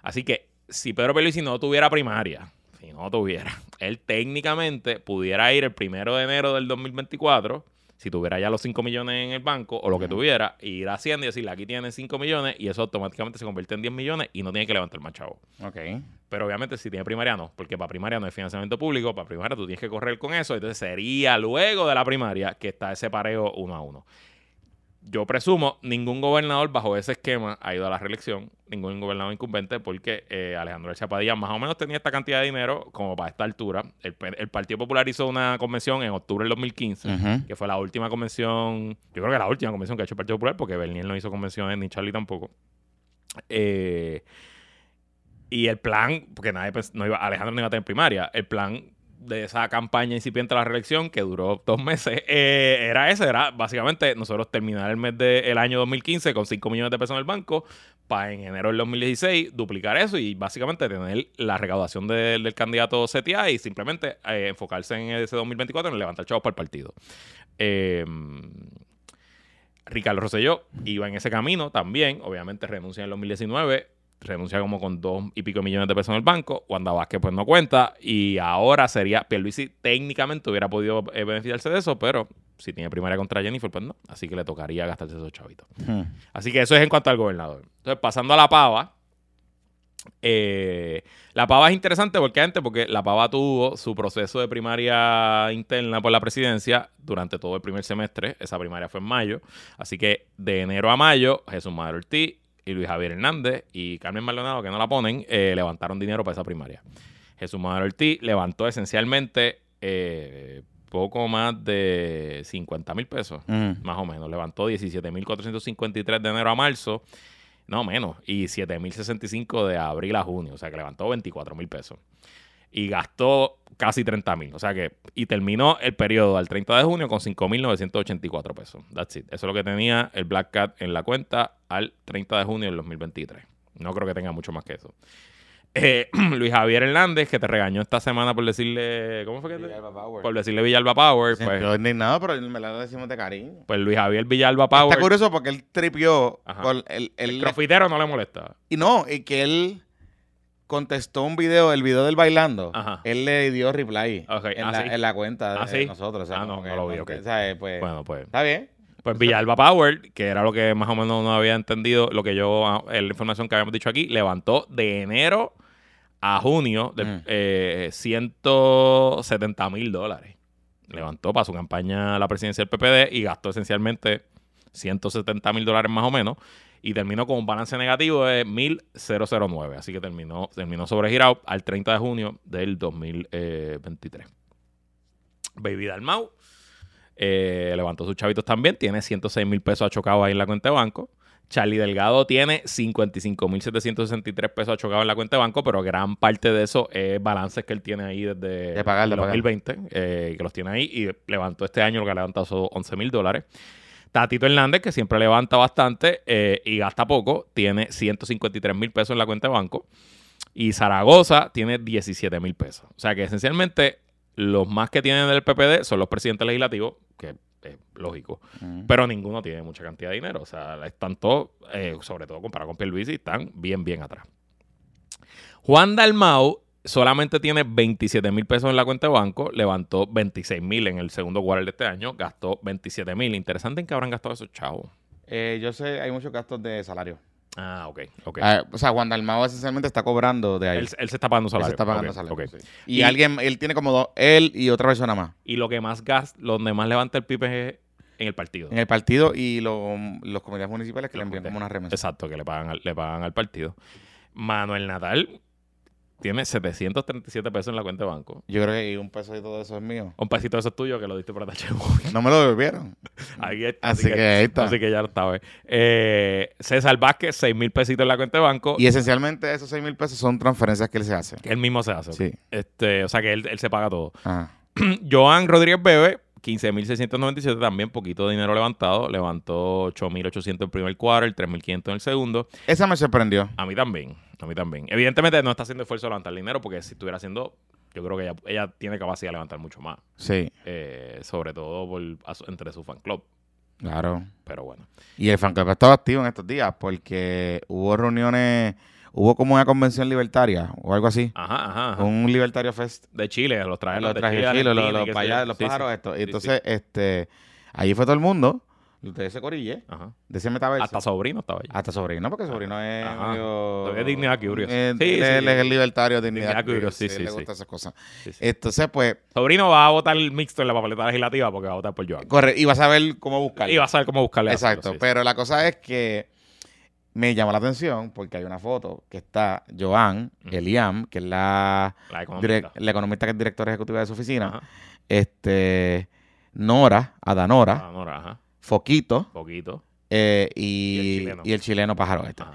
Así que si Pedro Pierluisi no tuviera primaria, si no tuviera, él técnicamente pudiera ir el primero de enero del 2024, si tuviera ya los 5 millones en el banco o lo que tuviera, ir a Hacienda y decirle, aquí tienen 5 millones y eso automáticamente se convierte en 10 millones y no tiene que levantar más chavo. Ok. Pero obviamente si tiene primaria no, porque para primaria no hay financiamiento público, para primaria tú tienes que correr con eso, entonces sería luego de la primaria que está ese pareo uno a uno. Yo presumo, ningún gobernador bajo ese esquema ha ido a la reelección, ningún gobernador incumbente, porque eh, Alejandro Chapadilla más o menos tenía esta cantidad de dinero como para esta altura. El, el Partido Popular hizo una convención en octubre del 2015, Ujú. que fue la última convención, yo creo que la última convención que ha hecho el Partido Popular, porque Bernier no hizo convenciones ni Charlie tampoco. Eh, y el plan, porque nadie no iba, Alejandro no iba a tener primaria, el plan de esa campaña incipiente a la reelección, que duró dos meses, eh, era ese, era básicamente nosotros terminar el mes del año 2015 con 5 millones de pesos en el banco, para en enero del 2016 duplicar eso y básicamente tener la recaudación de- del candidato CTA y simplemente eh, enfocarse en ese 2024 en levantar chavos para el partido. Eh, Ricardo Rosselló iba en ese camino también, obviamente renuncia en el 2019, renuncia como con dos y pico millones de pesos en el banco, Wanda Vázquez pues no cuenta y ahora sería, Pierluisi técnicamente hubiera podido eh, beneficiarse de eso, pero si tiene primaria contra Jennifer pues no, así que le tocaría gastarse esos chavitos. Ujú. Así que eso es en cuanto al gobernador. Entonces, pasando a la pava. eh, la pava es interesante porque antes, porque la pava tuvo su proceso de primaria interna por la presidencia durante todo el primer semestre. Esa primaria fue en mayo. Así que de enero a mayo, Jesús Madero Ortiz y Luis Javier Hernández y Carmen Maldonado, que no la ponen, eh, levantaron dinero para esa primaria. Jesús Madero Ortiz levantó esencialmente eh, poco más de 50 mil pesos más o menos. Levantó 17.453 de enero a marzo. No, menos. Y 7.065 de abril a junio. O sea que levantó 24 mil pesos. Y gastó casi 30 mil. O sea que. Y terminó el periodo al 30 de junio con 5.984 pesos. That's it. Eso es lo que tenía el Black Cat en la cuenta al 30 de junio del 2023. No creo que tenga mucho más que eso. Eh, Luis Javier Hernández, que te regañó esta semana por decirle. ¿Cómo fue que te- Villalba Power. Por decirle Villalba Power. Se Pues, sintió indignado, pero me lo decimos de cariño. pues Luis Javier Villalba Power. Está curioso porque él tripió con el, El el- crofitero no le molesta. y no, y que él contestó un video, el video del bailando. Ajá. Él le dio reply en, ah, la, sí. en la cuenta Ah, de sí. nosotros. o sea, Ah, no, no lo vi. Pues, Bueno, pues. está bien. Pues Villalba Power, que era lo que más o menos no había entendido, lo que yo, ah, la información que habíamos dicho aquí, levantó de enero a junio de, Mm. eh, 170 mil dólares. Levantó para su campaña a la presidencia del PPD y gastó esencialmente 170 mil dólares más o menos y terminó con un balance negativo de 1.009. Así que terminó, terminó sobregirado al 30 de junio del 2023. Baby Dalmau eh, levantó sus chavitos también. Tiene 106 mil pesos achocados ahí en la cuenta de banco. Charlie Delgado tiene 55 mil 763 pesos achocados en la cuenta de banco, pero gran parte de eso es balances que él tiene ahí desde De pagar, de el pagar. 2020, eh, que los tiene ahí y levantó este año lo que ha levantado son 11 mil dólares. Tatito Hernández, que siempre levanta bastante eh, y gasta poco, tiene 153 mil pesos en la cuenta de banco. Y Zaragoza tiene 17 mil pesos. O sea que esencialmente los más que tienen del PPD son los presidentes legislativos, que es lógico. Mm. Pero ninguno tiene mucha cantidad de dinero. O sea, están todos, eh, sobre todo comparado con Pierluisi, están bien, bien atrás. Juan Dalmau solamente tiene 27 mil pesos en la cuenta de banco, levantó 26 mil en el segundo quarter de este año, gastó 27 mil. Interesante en qué habrán gastado esos chavos. Eh, yo sé, hay muchos gastos de salario. Ah, ok, ok. Ah, o sea, Juan Dalmao esencialmente está cobrando de ahí. él, él se está pagando Él salario. se está pagando salario. sí. Y, Y- alguien, él tiene como dos, él y otra persona más. Y lo que más gasta, donde más levanta el PIB es en el partido. En el partido y lo- los comunidades municipales que Los le envían comités. como una remesa. Exacto, que le pagan, al, le pagan al partido. Manuel Natal tiene 737 pesos en la cuenta de banco. Yo creo que un peso de todo eso es mío. Un pesito de eso es tuyo que lo diste por atache. No me lo devolvieron. Ahí está, Así que ahí está. Así que ya lo estaba. Eh, César Vázquez, 6 mil pesitos en la cuenta de banco. Y esencialmente esos 6 mil pesos son transferencias que él se hace. que él mismo se hace. Sí. Este, o sea que él, él se paga todo. Ajá. Joan Rodríguez Bebe, 15.697, también poquito dinero levantado. Levantó 8.800 el primer quarter, 3.500 en el segundo. Esa me sorprendió. A mí también, a mí también. Evidentemente no está haciendo esfuerzo de levantar dinero porque si estuviera haciendo, yo creo que ella, ella tiene capacidad de levantar mucho más. Sí, eh, sobre todo por- entre su fan club. claro. Pero bueno. Y el fan club ha estado activo en estos días porque hubo reuniones, hubo como una convención libertaria o algo así. Ajá, ajá. ajá. Un libertario fest. De Chile, los traje los trajes de Chile, los, los, qué sé payas- yo. los Sí, sí. pájaros estos. Sí, Entonces, este, allí fue todo el mundo, de ese corille, Ajá. de ese metaverso. Hasta sobrino estaba allí. Hasta sobrino, porque sobrino es. Todavía es dignidad curious. Eh, Sí, él, sí. él es el libertario de dignidad, Dignidad sí, sí, sí, le gustan esas cosas. Entonces, pues, Sobrino va a votar mixto en la papeleta legislativa porque va a votar por Joan. corre, y vas a ver cómo buscarlo. Y va a saber cómo buscarle. Exacto, pero la cosa es que me llama la atención porque hay una foto que está Joan. Eliam, que es la. La economista. la economista que es directora ejecutiva de su oficina, Ajá. este Nora, Adanora, Nora, ajá. Foquito Poquito. eh, Y y, el chileno. y el chileno pájaro este. Ajá.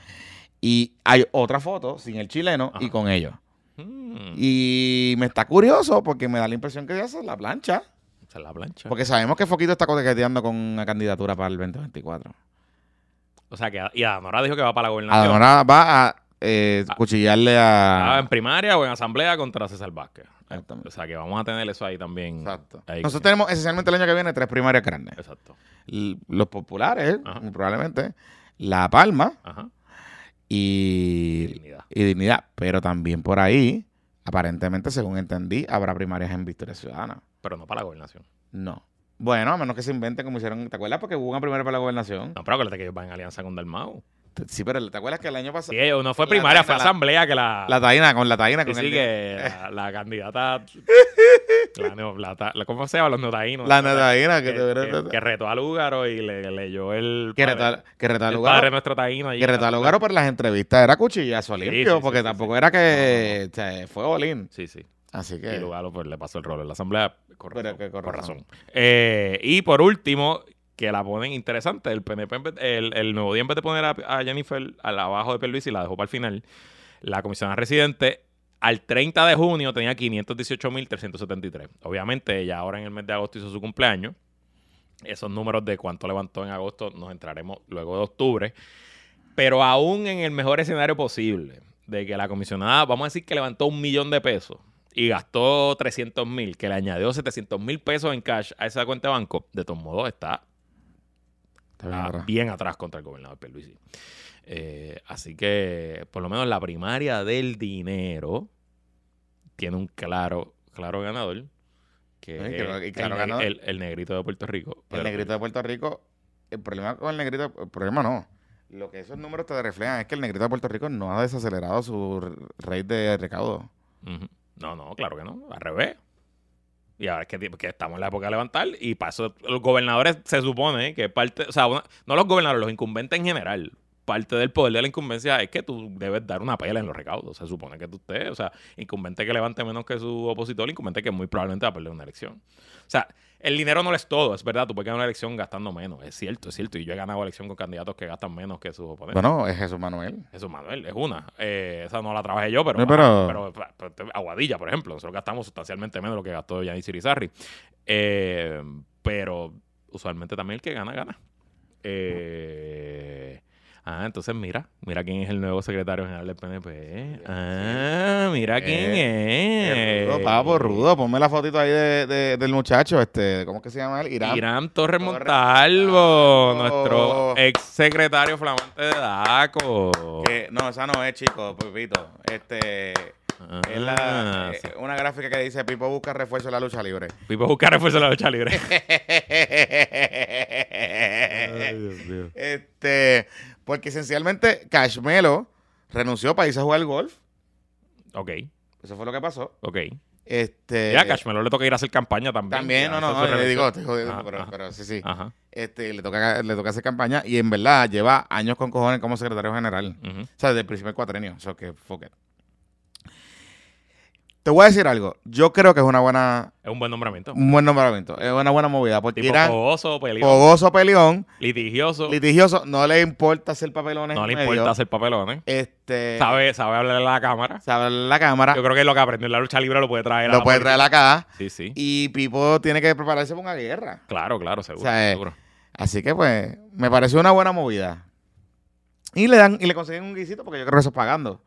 Y hay otra foto sin el chileno y con ellos. Mm, Y me está curioso porque me da la impresión que ya es la plancha. Esa es la plancha. Porque sabemos que Foquito está coqueteando con una candidatura para el 2024. O sea que y Nora dijo que va para la gobernación. Adanora va a eh, Ah. cuchillarle a... en primaria o en asamblea contra César Vázquez. Exactamente. O sea que vamos a tener eso ahí también. Exacto. Ahí. Nosotros tenemos esencialmente el año que viene tres primarias grandes. Exacto. L- Los populares, Ajá. probablemente, La Palma Ajá. y, Dignidad. y Dignidad. Pero también por ahí, aparentemente, según entendí, habrá primarias en Victoria Ciudadana. Pero no para la gobernación. No. Bueno, a menos que se inventen como hicieron. ¿Te acuerdas? Porque hubo una primaria para la gobernación. No, pero acuérdate que ellos van en alianza con Dalmau. Sí, pero ¿te acuerdas que el año pasado. Sí, ellos no fue primaria, fue la- asamblea que la. La taína, con la taína, con sí, el. que la, la candidata. la, neo- la ¿Cómo se llama? Los notaínos. La taína que, que, te que- que retó a Lúgaro y le leyó el. que retó, que retó al el lugar. padre nuestro taíno. allí. Que retó al lugar por las entrevistas era cuchillazo limpio, sí, porque sí, tampoco era que o sea, fue Olin. Sí, sí. Así que. Y Lugaro pues, le pasó el rol en la asamblea. Con Pero razón. que con con razón. Eh, y por último, que la ponen interesante. El PNP, el, el nuevo día en vez de poner a, a Jennifer al abajo de Pierluisi, la dejó para el final. La comisionada residente al 30 de junio tenía 518.373. Obviamente ella ahora en el mes de agosto hizo su cumpleaños. Esos números de cuánto levantó en agosto nos entraremos luego de octubre. Pero aún en el mejor escenario posible, de que la comisionada, vamos a decir que levantó un millón de pesos y gastó 300 mil, que le añadió 700 mil pesos en cash a esa cuenta de banco, de todos modos está Está bien, atrás contra el gobernador Pierluisi. Eh, así que, por lo menos la primaria del dinero tiene un claro, claro ganador, que Sí, claro el, ne- ganador. el- el negrito de Puerto Rico. El negrito de Puerto Rico, el problema con el negrito, el problema no. Lo que esos números te reflejan es que el negrito de Puerto Rico no ha desacelerado su rate de recaudo. Ujú. No, no, claro que no, al revés. Y ahora es que, estamos en la época de levantar y para eso los gobernadores se supone que parte, o sea, no los gobernadores, los incumbentes en general, parte del poder de la incumbencia es que tú debes dar una pela en los recaudos. Se supone que tú estés, o sea, incumbente que levante menos que su opositor, incumbente que muy probablemente va a perder una elección. O sea, el dinero no lo es todo, es verdad, tú puedes ganar una elección gastando menos, es cierto, es cierto. Y yo he ganado elección con candidatos que gastan menos que sus oponentes. Bueno, es Jesús Manuel. Eso, Manuel, es una. Eh, esa no la trabajé yo, pero, No, pero- pero- pero- Aguadilla, por ejemplo. Nosotros gastamos sustancialmente menos de lo que gastó Yanis Irizarry. Eh, pero usualmente también el que gana, gana. Eh, ah, entonces mira, mira quién es el nuevo secretario general del PNP. Ah, mira quién Eh, es. Rudo, papo, rudo. Ponme la fotito ahí de, de- del muchacho, este, ¿cómo es que se llama él? Irán. Irán Torres Montalvo, nuestro ex secretario flamante de DACO. Que- no, esa no es, chico, Pepito. Este, es la, Ah, eh, sí. una gráfica que dice Pipo busca refuerzo en la lucha libre. Pipo buscar refuerzo de la lucha libre. Dios mío. este, porque esencialmente Cashmelo renunció para irse a jugar golf. Ok, Eso fue lo que pasó. ok. Este, Ya, a Cashmelo le toca ir a hacer campaña también. También, Ya, no, no, no, le digo, jodiendo, Ajá, pero, ajá. pero sí, sí. Ajá. Este, le toca, le toca hacer campaña y en verdad lleva años con cojones como secretario general. O sea, desde el primer cuatrenio. O sea, que fuck it. Te voy a decir algo. Yo creo que es una buena, Es un buen nombramiento. un buen nombramiento. Es una buena movida. Porque Tipo Irán, fogoso, peleón, fogoso, peleón, litigioso. litigioso, no le importa hacer papelones. no le medio. importa hacer papelones. Este, Sabe, sabe hablar a la cámara. sabe la cámara, Yo creo que lo que aprendió en la lucha libre lo puede traer a lo la puede traer acá. Sí, sí. Y Pipo tiene que prepararse para una guerra. Claro, claro, seguro. O sea, eh, seguro. Así que pues, me pareció una buena movida. Y le dan, y le consiguen un guisito porque yo creo que eso es pagando.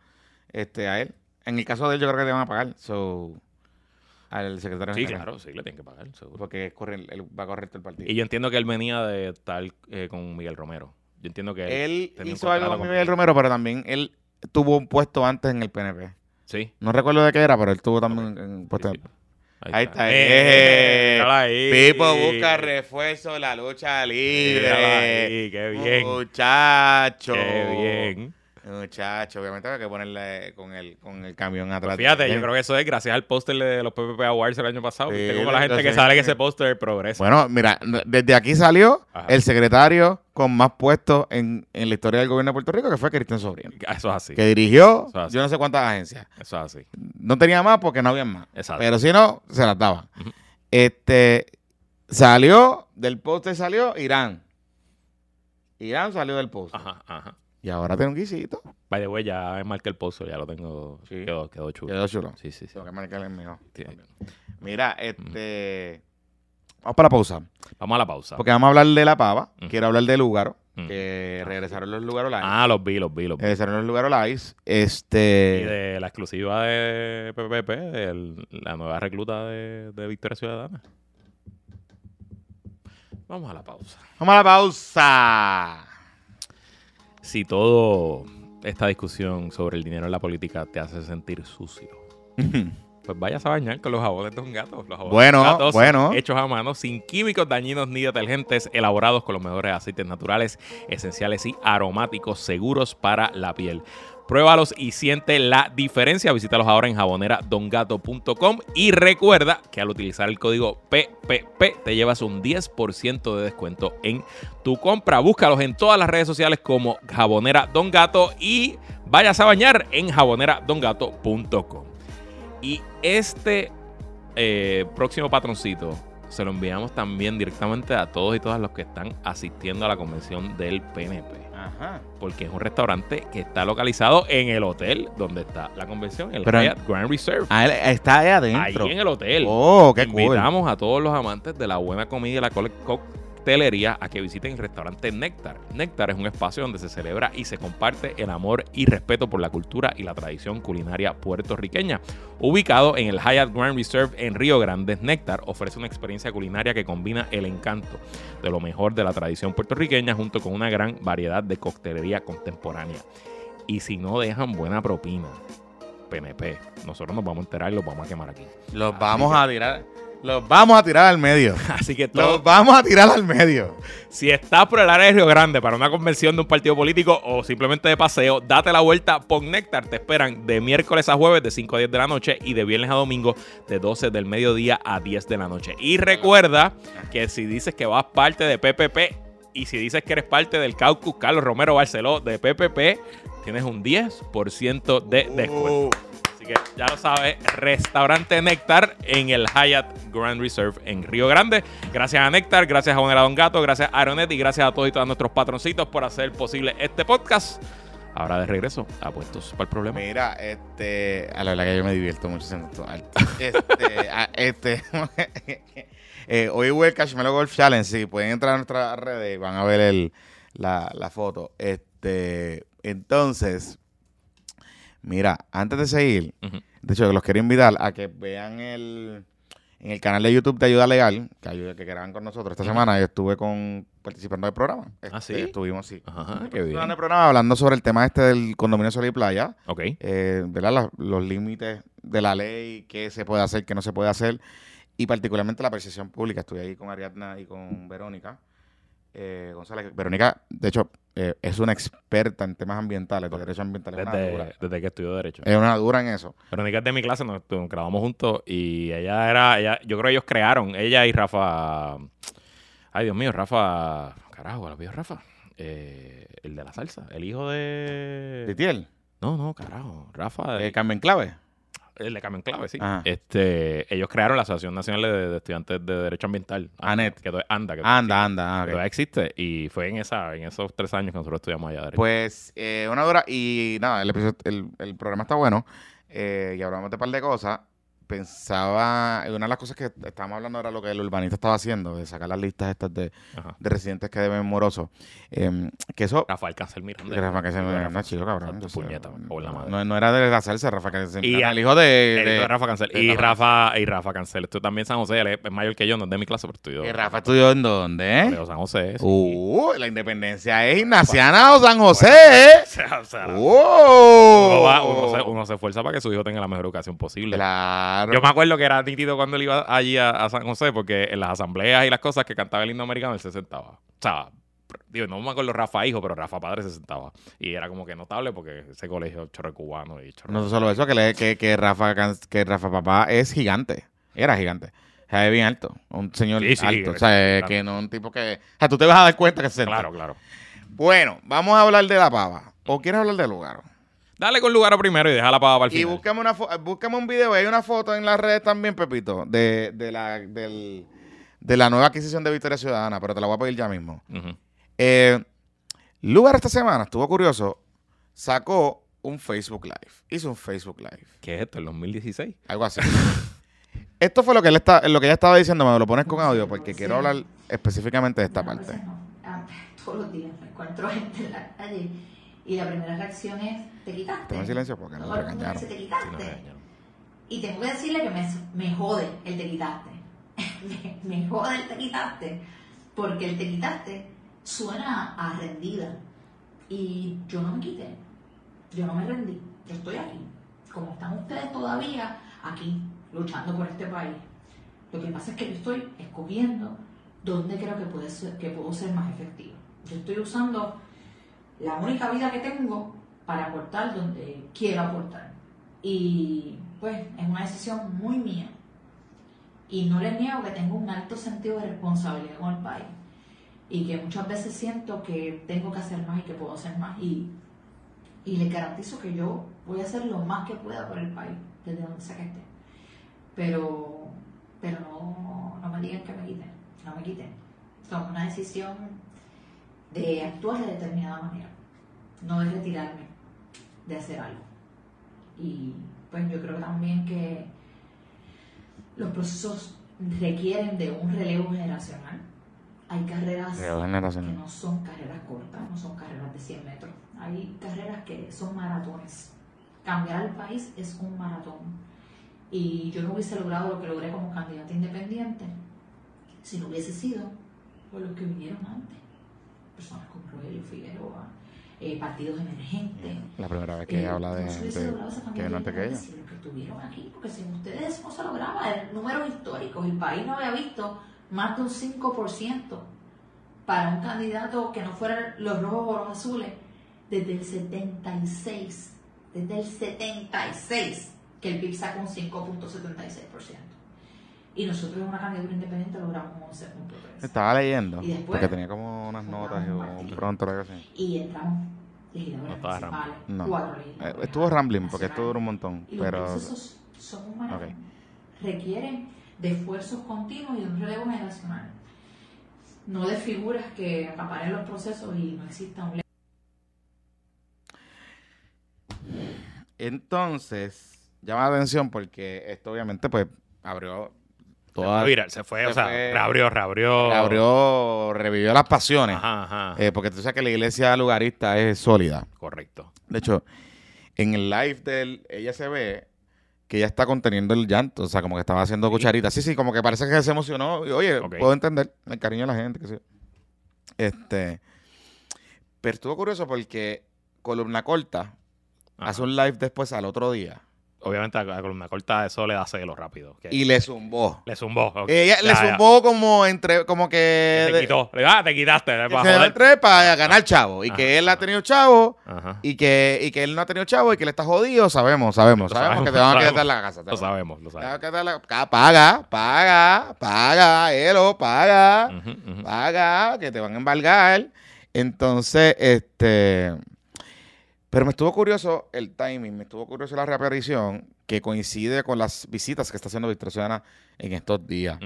Este, a él. En el caso de él, yo creo que le van a pagar. So, al secretario Sí, general. claro, sí, le tienen que pagar, seguro. Porque es correr- él va a correr todo el partido. Y yo entiendo que él venía de estar eh, con Miguel Romero. Yo entiendo que él tenía un hizo algo contrato con Miguel Romero, pero también él tuvo un puesto antes en el PNP. Sí. No recuerdo de qué era, pero él tuvo también un puesto. sí, sí. Ahí está. Eh, Eh, ahí. Pipo busca refuerzo la lucha libre. Ahí, qué bien. Muchacho. Qué bien. Muchacho, obviamente hay que ponerle con el, con el camión atrás. Pues fíjate, yo creo que eso es gracias al póster de los PPP Awards el año pasado. Sí, cómo la gente que sale en ese póster progresa. Bueno, mira, desde aquí salió Ajá. el secretario con más puestos en, en la historia del gobierno de Puerto Rico, que fue Cristian Sobrino. Eso es así. Que dirigió Eso es así. yo no sé cuántas agencias. Eso es así. No tenía más porque no había más. Exacto. Pero si no, se las daban. Este salió, del póster salió Irán. Irán salió del póster. Ajá, ajá. Y ahora tiene un guisito. By the way, ya marqué el póster, ya lo tengo. Sí. Quedó, quedó chulo. Quedó chulo. Sí, sí, sí. Tengo que marcarle el mío. Sí. Mira, este. Vamos para la pausa. Vamos a la pausa. Porque vamos a hablar de la pava. Quiero hablar de Lugaro. Ujú. Que regresaron los Lugaro Live. Ah, los vi, los vi, los vi. Regresaron los Lugaro Live. Y Este. de la exclusiva de PPP, el- la nueva recluta de, de Victoria Ciudadana. Vamos a la pausa. Vamos a la pausa. Si todo esta discusión sobre el dinero en la política te hace sentir sucio, pues vayas a bañar con los jabones de un gato. Los jabones Bueno, de un gato son bueno. hechos a mano, sin químicos dañinos ni detergentes, elaborados con los mejores aceites naturales, esenciales y aromáticos seguros para la piel. Pruébalos y siente la diferencia. Visítalos ahora en jaboneradongato.com y recuerda que al utilizar el código PPP te llevas un 10% de descuento en tu compra. Búscalos en todas las redes sociales como Jabonera y vayas a bañar en jaboneradongato.com. Y este eh, próximo patroncito se lo enviamos también directamente a todos y todas los que están asistiendo a la convención del PNP. Ajá. Porque es un restaurante que está localizado en el hotel donde está la convención, el Pero- Hyatt Grand Reserve. Ah, está ahí adentro. Ahí en el hotel. Oh, qué cool. Invitamos a todos los amantes de la buena comida y la cole- coctelería a que visiten el restaurante Néctar. Néctar es un espacio donde se celebra y se comparte el amor y respeto por la cultura y la tradición culinaria puertorriqueña. Ubicado en el Hyatt Grand Reserve en Río Grande, Néctar ofrece una experiencia culinaria que combina el encanto de lo mejor de la tradición puertorriqueña junto con una gran variedad de coctelería contemporánea. Y si no dejan buena propina, PNP, nosotros nos vamos a enterar y los vamos a quemar aquí. Los vamos a tirar. Los vamos a tirar al medio. Así que todo, Los vamos a tirar al medio. si estás por el área de Río Grande para una convención de un partido político o simplemente de paseo, date la vuelta por Néctar. Te esperan de miércoles a jueves de 5 a 10 de la noche y de viernes a domingo de 12 del mediodía a 10 de la noche. Y recuerda que si dices que vas parte de PPP y si dices que eres parte del Caucus Carlos Romero Barceló de PPP, tienes un 10% de descuento. Uh, Así ya lo sabes, Restaurante Néctar en el Hyatt Grand Reserve en Río Grande. Gracias a Néctar, gracias a Bonera Don Gato, gracias a Aeronet y gracias a todos y todas nuestros patroncitos por hacer posible este podcast. Ahora de regreso, apuestos para el problema. Mira, este. A la verdad que yo me divierto mucho haciendo esto. Este. este eh, hoy hubo el Cashmelo Golf Challenge. Si pueden entrar a nuestras redes y van a ver el, la, la foto. Este. Entonces. Mira, antes de seguir, de hecho, los quiero invitar a que vean el, en el canal de YouTube de Ayuda Legal, que, ayuda, que graban con nosotros esta semana. Yo estuve con participando del programa. ¿Ah, Este, sí? Estuvimos, sí. Ajá, qué Estuvimos bien. en el programa hablando sobre el tema este del condominio Sol y Playa Ok. eh, ¿verdad? La- los límites de la ley, qué se puede hacer, qué no se puede hacer, y particularmente la percepción pública. Estuve ahí con Ariadna y con Verónica. Eh, González, Verónica, de hecho, eh, es una experta en temas ambientales, de derecho ambiental. Es una, Desde, dura, desde que estudió Derecho. es una dura en eso. Verónica es de mi clase, nos, nos grabamos juntos y ella era, ella, yo creo que ellos crearon, ella y Rafa, ay Dios mío, Rafa, carajo, ¿lo vio Rafa? Eh, el de la salsa, el hijo de... Titiel, No, no, carajo, Rafa, eh, Carmen Clave. El de Carmen Clave, sí. Ajá. Este, ellos crearon la Asociación Nacional de, de Estudiantes de Derecho Ambiental. ANET. Que anda. Que Anda, anda. ah, existe, ok. todavía existe y fue en esa en esos tres años que nosotros estudiamos allá Derecho. Pues eh, una dura y nada, el, episodio- el, el programa está bueno eh, y hablamos de un par de cosas. Pensaba, una de las cosas que estábamos hablando era lo que el urbanista estaba haciendo, de sacar las listas estas de, de residentes que deben morosos. Eh, que eso... Rafael Cancel Miranda. Rafa que se Rafa, no, chico, cabrón. Sé, puñeta, en la madre. no, no era de hacerse, Rafa se Y a- el hijo de, de- Rafa Cancel. Y Rafa. Y Rafa Cancel. Esto también San José, él es mayor que yo, no es de mi clase, pero estudió. Eh, Rafa estudió en dónde, Colegio San José. Uh, la independencia es Ignaciana o San José. O sea, o sea, uno se esfuerza para que su hijo tenga la mejor educación posible. Claro. Yo me acuerdo que era nítido cuando él iba allí a, a San José, porque en las asambleas y las cosas que cantaba el himno americano, él se sentaba. O sea, digo, no me acuerdo Rafa hijo, pero Rafa padre se sentaba. Y era como que notable porque ese colegio chorro cubano y chorro. No solo eso, que, le- que, que, Rafa, que Rafa Papá es gigante. Era gigante. O sea, es bien alto. Un señor Sí, sí, alto. O sea, claro. que no un tipo que... O sea, tú te vas a dar cuenta que se senta. Claro, claro. Bueno, vamos a hablar de la pava. ¿O quieres hablar del lugar? Dale con lugar a primero y deja la pava para el Y final. búscame, una búscame un video, hay una foto en las redes también, Pepito, de, de, la, del- de la nueva adquisición de Victoria Ciudadana, pero te la voy a pedir ya mismo. Eh, Lugar esta semana, estuvo curioso, sacó un Facebook Live. Hizo un Facebook Live, ¿Qué es esto? ¿El 2016? algo así. Esto fue lo que, él está, lo que ella estaba diciendo, me lo pones con audio porque quiero hablar específicamente de esta parte. no. Ah, Todos los días me encuentro gente en la calle y la primera reacción es, ¿te quitaste? Toma silencio porque Todo el mundo regañaron. ¿te Sí, quitaste? nos regañaron. Y tengo que decirle que me, me jode el te quitaste. me, me jode el te quitaste. Porque el te quitaste suena a rendida. Y yo no me quité. Yo no me rendí. Yo estoy aquí. Como están ustedes todavía aquí, luchando por este país. Lo que pasa es que yo estoy escogiendo dónde creo que, puede ser, que puedo ser más efectivo. Yo estoy usando la única vida que tengo para aportar donde quiero aportar. Y pues es una decisión muy mía. Y no les niego que tengo un alto sentido de responsabilidad con el país. Y que muchas veces siento que tengo que hacer más y que puedo hacer más. Y, y les garantizo que yo voy a hacer lo más que pueda por el país, desde donde sea que esté. Pero, pero no, no me digan que me quiten, no me quiten. Tomé una decisión de actuar de determinada manera, no de retirarme, de hacer algo. Y pues yo creo también que los procesos requieren de un relevo generacional. Hay carreras que no son carreras cortas, no son carreras de 100 metros. Hay carreras que son maratones. Cambiar el país es un maratón. Y yo no hubiese logrado lo que logré como candidata independiente si no hubiese sido por los que vinieron antes. Personas como Rogelio Figueroa, eh, partidos emergentes. La primera vez que Eh, habla de no esa que no de antes que ella. si los que estuvieron aquí, porque sin ustedes no se lograba, en números históricos, el país no había visto más de un 5% para un candidato que no fueran los rojos o los azules desde el 76, desde el 76 que el PIB saca un 5.76%. Y nosotros en una candidatura independiente logramos un 11.3%. Estaba leyendo, Y después, porque tenía como unas notas y un un partido. pronto algo así. Y entramos legisladores No municipales, No. cuatro Eh, estuvo rambling, porque esto duró un montón, Y los pero... procesos son un. Ok. Requieren de esfuerzos continuos y de un relevo generacional. No de figuras que acaparen los procesos y no exista un Entonces, llama la atención porque esto obviamente pues abrió Se toda... fue viral, se fue, se o sea, fue- reabrió, reabrió. abrió, revivió las pasiones. Ajá, ajá. Eh, porque tú sabes que la iglesia lugarista es sólida. Correcto. De hecho, en el live de él, ella se ve que ella está conteniendo el llanto. O sea, como que estaba haciendo cucharitas. Sí, sí, como que parece que se emocionó. Y, oye, puedo entender el cariño de la gente. Que sí. Este. Pero estuvo curioso porque Columna Corta Ajá. hace un live después al otro día. Obviamente a la columna corta eso le da celo rápido. que Y le zumbó. le zumbó. Ella le ya. zumbó como entre, como que. Te de- quitó. Ah, te quitaste. que para se joder. entre para ganar chavo. Y Ajá, que él ha tenido chavo. Ajá. Y que, y que él no ha tenido chavo y que él está jodido, sabemos, sabemos. Lo Sabemos, sabemos, que te van a lo quitar la casa. Lo sabemos, lo te van sabemos. a la- Paga, paga, paga, Elo, paga, ujú. paga, que te van a embargar. Entonces, este. Pero me estuvo curioso el timing, me estuvo curioso la reaparición que coincide con las visitas que está haciendo Victoria Ciudadana en estos días.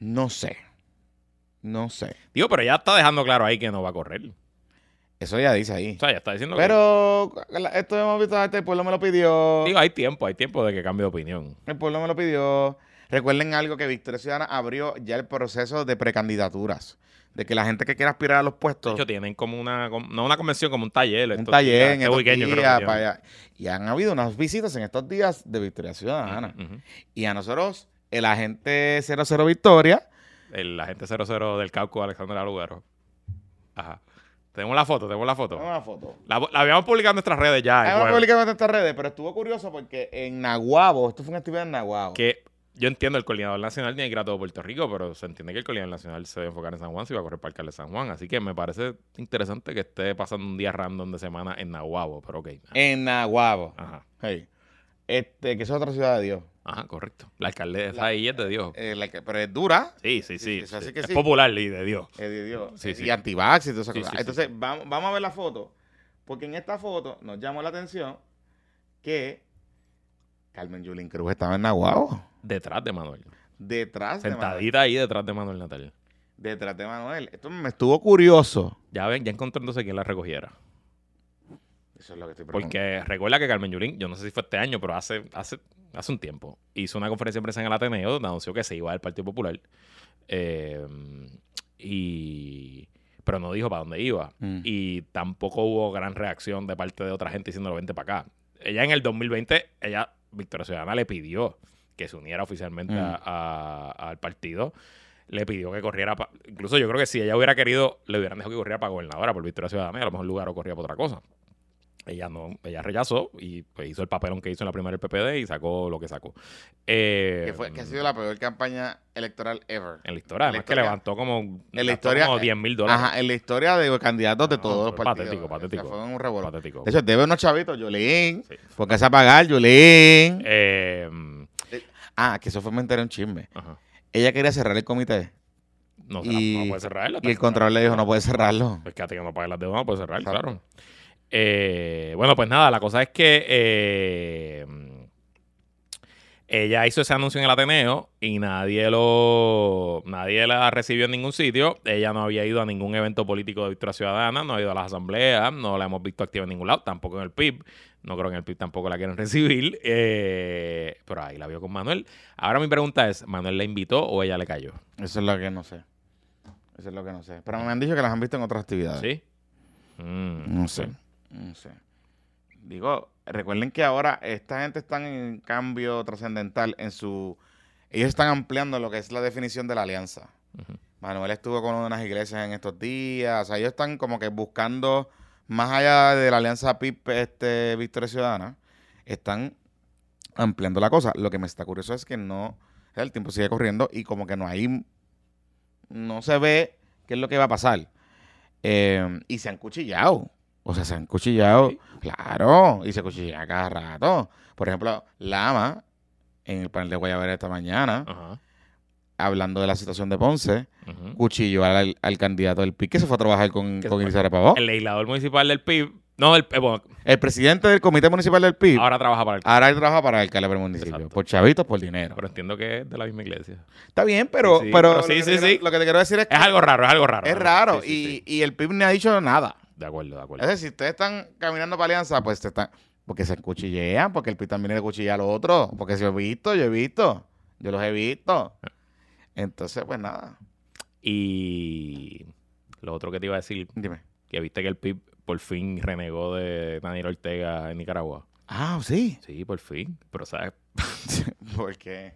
No sé. No sé. Digo, pero ya está dejando claro ahí que no va a correr. Eso ya dice ahí. O sea, ya está diciendo que- Pero la- esto hemos visto antes, el pueblo me lo pidió. Digo, hay tiempo, hay tiempo de que cambie de opinión. El pueblo me lo pidió. Recuerden algo que Victoria Ciudadana abrió ya el proceso de precandidaturas. De que la gente que quiera aspirar a los De puestos, hecho, tienen como una, no una convención, como un taller. un taller días, en este weekend, creo que días, tienen. para allá. Y han habido unas visitas en estos días de Victoria Ciudadana. Y a nosotros, el agente 00 Victoria, El agente 00 del Cauco, Alexander Alugaro. Ajá. Tenemos la foto, tenemos la foto. una foto. La, la habíamos publicado en nuestras redes ya. Hemos jueves. publicado en estas redes, pero estuvo curioso porque en Nahuabo, esto fue una actividad en Nahuabo. Que yo entiendo, el coordinador nacional tiene que ir a todo Puerto Rico, pero se entiende que el coordinador nacional se debe enfocar en San Juan si va a correr para el alcalde de San Juan. Así que me parece interesante que esté pasando un día random de semana en Nahuabo, pero ok. En Nahuabo. Ajá. Hey. Este, que es otra ciudad de Dios. Ajá, correcto. La alcaldesa ahí es de Dios. Eh, la que- pero es dura. Sí, sí, sí, sí. sí, así sí. que es popular y de Dios. Es de Dios. Sí, sí. Y antivax y todas esas cosas. Entonces, Vamos, vamos a ver la foto. Porque en esta foto nos llamó la atención que Carmen Yulín Cruz estaba en Nahuabo. Detrás de Manuel. Detrás de Manuel. Sentadita ahí detrás de Manuel Natal. Detrás de Manuel. Esto me estuvo curioso. Ya ven, ya encontré entonces quién la recogiera. Eso es lo que estoy preguntando. Porque recuerda que Carmen Yulín, yo no sé si fue este año, pero hace, hace, hace un tiempo, hizo una conferencia de prensa en el Ateneo donde anunció que se iba del Partido Popular. Eh, y pero no dijo para dónde iba. Mm. Y tampoco hubo gran reacción de parte de otra gente diciéndolo vente para acá. Ella en el 2020, ella, Victoria Ciudadana, le pidió que se uniera oficialmente Mm. a- a- al partido. Le pidió que corriera, pa- incluso yo creo que si ella hubiera querido, le hubieran dejado que corriera para gobernadora por Victoria Ciudadana y a lo mejor el lugar o corría por otra cosa. Ella no, ella rechazó y pues, hizo el papelón que hizo en la primera del PPD y sacó lo que sacó. Eh, que, fue, que ha sido la peor campaña electoral ever. en la historia, además que levantó como, en la historia, como eh, 10 mil dólares. Ajá, en la historia de candidatos de No, todos los partidos. patético, O sea, patético. fue un revolú. Patético. De hecho, debe unos chavitos, Yulín. Sí. Porque se a pagar, Yulín. Eh, Ah, que eso fue me enteré un chisme. ajá. Ella quería cerrar el comité. No, Y- no puede cerrarla. Y el control le dijo, no puede cerrarlo. Pues quédate que no pague las deudas, no puede cerrar, Exacto. claro. Eh, bueno, pues nada, la cosa es que eh, Ella hizo ese anuncio en el Ateneo y nadie lo nadie la recibió en ningún sitio. Ella no había ido a ningún evento político de Victoria Ciudadana, no ha ido a las asambleas, no la hemos visto activa en ningún lado, tampoco en el PIB. No creo que en el PIB tampoco la quieren recibir. eh, pero ahí la vio con Manuel. Ahora mi pregunta es, ¿Manuel la invitó o ella le cayó? Eso es lo que no sé. Eso es lo que no sé. Pero me han dicho que las han visto en otras actividades. ¿Sí? Mm, No sé. No sé. Digo, recuerden que ahora esta gente está en cambio trascendental en su... Ellos están ampliando lo que es la definición de la alianza. Manuel estuvo con unas iglesias en estos días. O sea, ellos están como que buscando, más allá de la alianza PIP este, Victoria Ciudadana, están ampliando la cosa. Lo que me está curioso es que no... El tiempo sigue corriendo y como que no hay... No se ve qué es lo que va a pasar. Eh, y se han cuchillado. O sea, se han cuchillado. Sí. Claro. Y se cuchillan cada rato. Por ejemplo, Lama, en el panel de Guayabera esta mañana, Ajá. Hablando de la situación de Ponce, ujú. cuchilló al, al candidato del PIB que se fue a trabajar con, con. Elizabeth Pavón. El legislador municipal del PIB, no, el, eh, bueno, El presidente del comité municipal del PIB ahora, ahora trabaja para el él trabaja para el alcalde del municipio. Exacto. Por chavitos, por dinero. pero entiendo que es de la misma iglesia. Está bien, pero, Sí, pero, sí, que sí, te quiero, sí. lo que te quiero decir es que Es algo raro, es algo raro. es raro. Sí, sí, sí. y, y el PIB no ha dicho nada. De acuerdo, de Es acuerdo. decir, si ustedes están caminando para alianza, pues te están. Porque se cuchillean, porque el PIB también le cuchilla al otro. Porque si yo he visto, yo he visto. Yo los he visto. Entonces, pues nada. Y lo otro que te iba a decir, Dime. que viste que el PIB por fin renegó de Daniel Ortega en Nicaragua. Ah, sí. Sí, por fin. Pero sabes, ¿Por qué?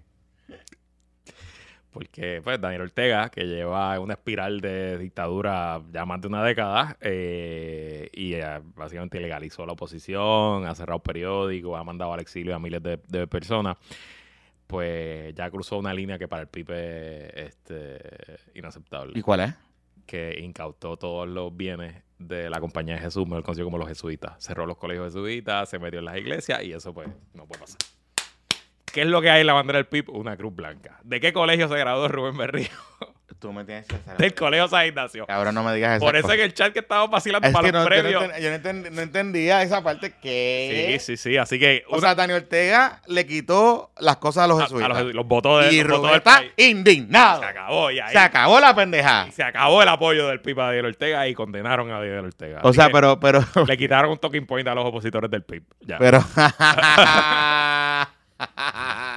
porque pues Daniel Ortega, que lleva una espiral de dictadura ya más de una década, eh, y eh, básicamente ilegalizó la oposición, ha cerrado periódicos, ha mandado al exilio a miles de, de personas, pues ya cruzó una línea que para el PIB es este, inaceptable. ¿Y cuál es? que incautó todos los bienes de la compañía de Jesús, mejor conocido como los jesuitas. Cerró los colegios jesuitas, se metió en las iglesias y eso pues no puede pasar. ¿Qué es lo que hay en la bandera del PIB? Una cruz blanca. ¿De qué colegio se graduó Rubén Berrío? Tú me tienes que hacer. Del colegio San Ignacio. Ahora no me digas eso. Por eso en el chat que estábamos vacilando Es para que los no, yo, no premios. yo no enten- no entendía esa parte que. Sí, sí, sí. Así que O sea, Daniel Ortega le quitó las cosas a los a- a jesuitas. los, votos de y los del está país. indignado. Se acabó y ahí Se acabó la pendeja. se acabó el apoyo del PIB a Daniel Ortega y condenaron a Daniel Ortega. O sea, pero, pero, le quitaron un talking point a los opositores del PIB. Ya. pero,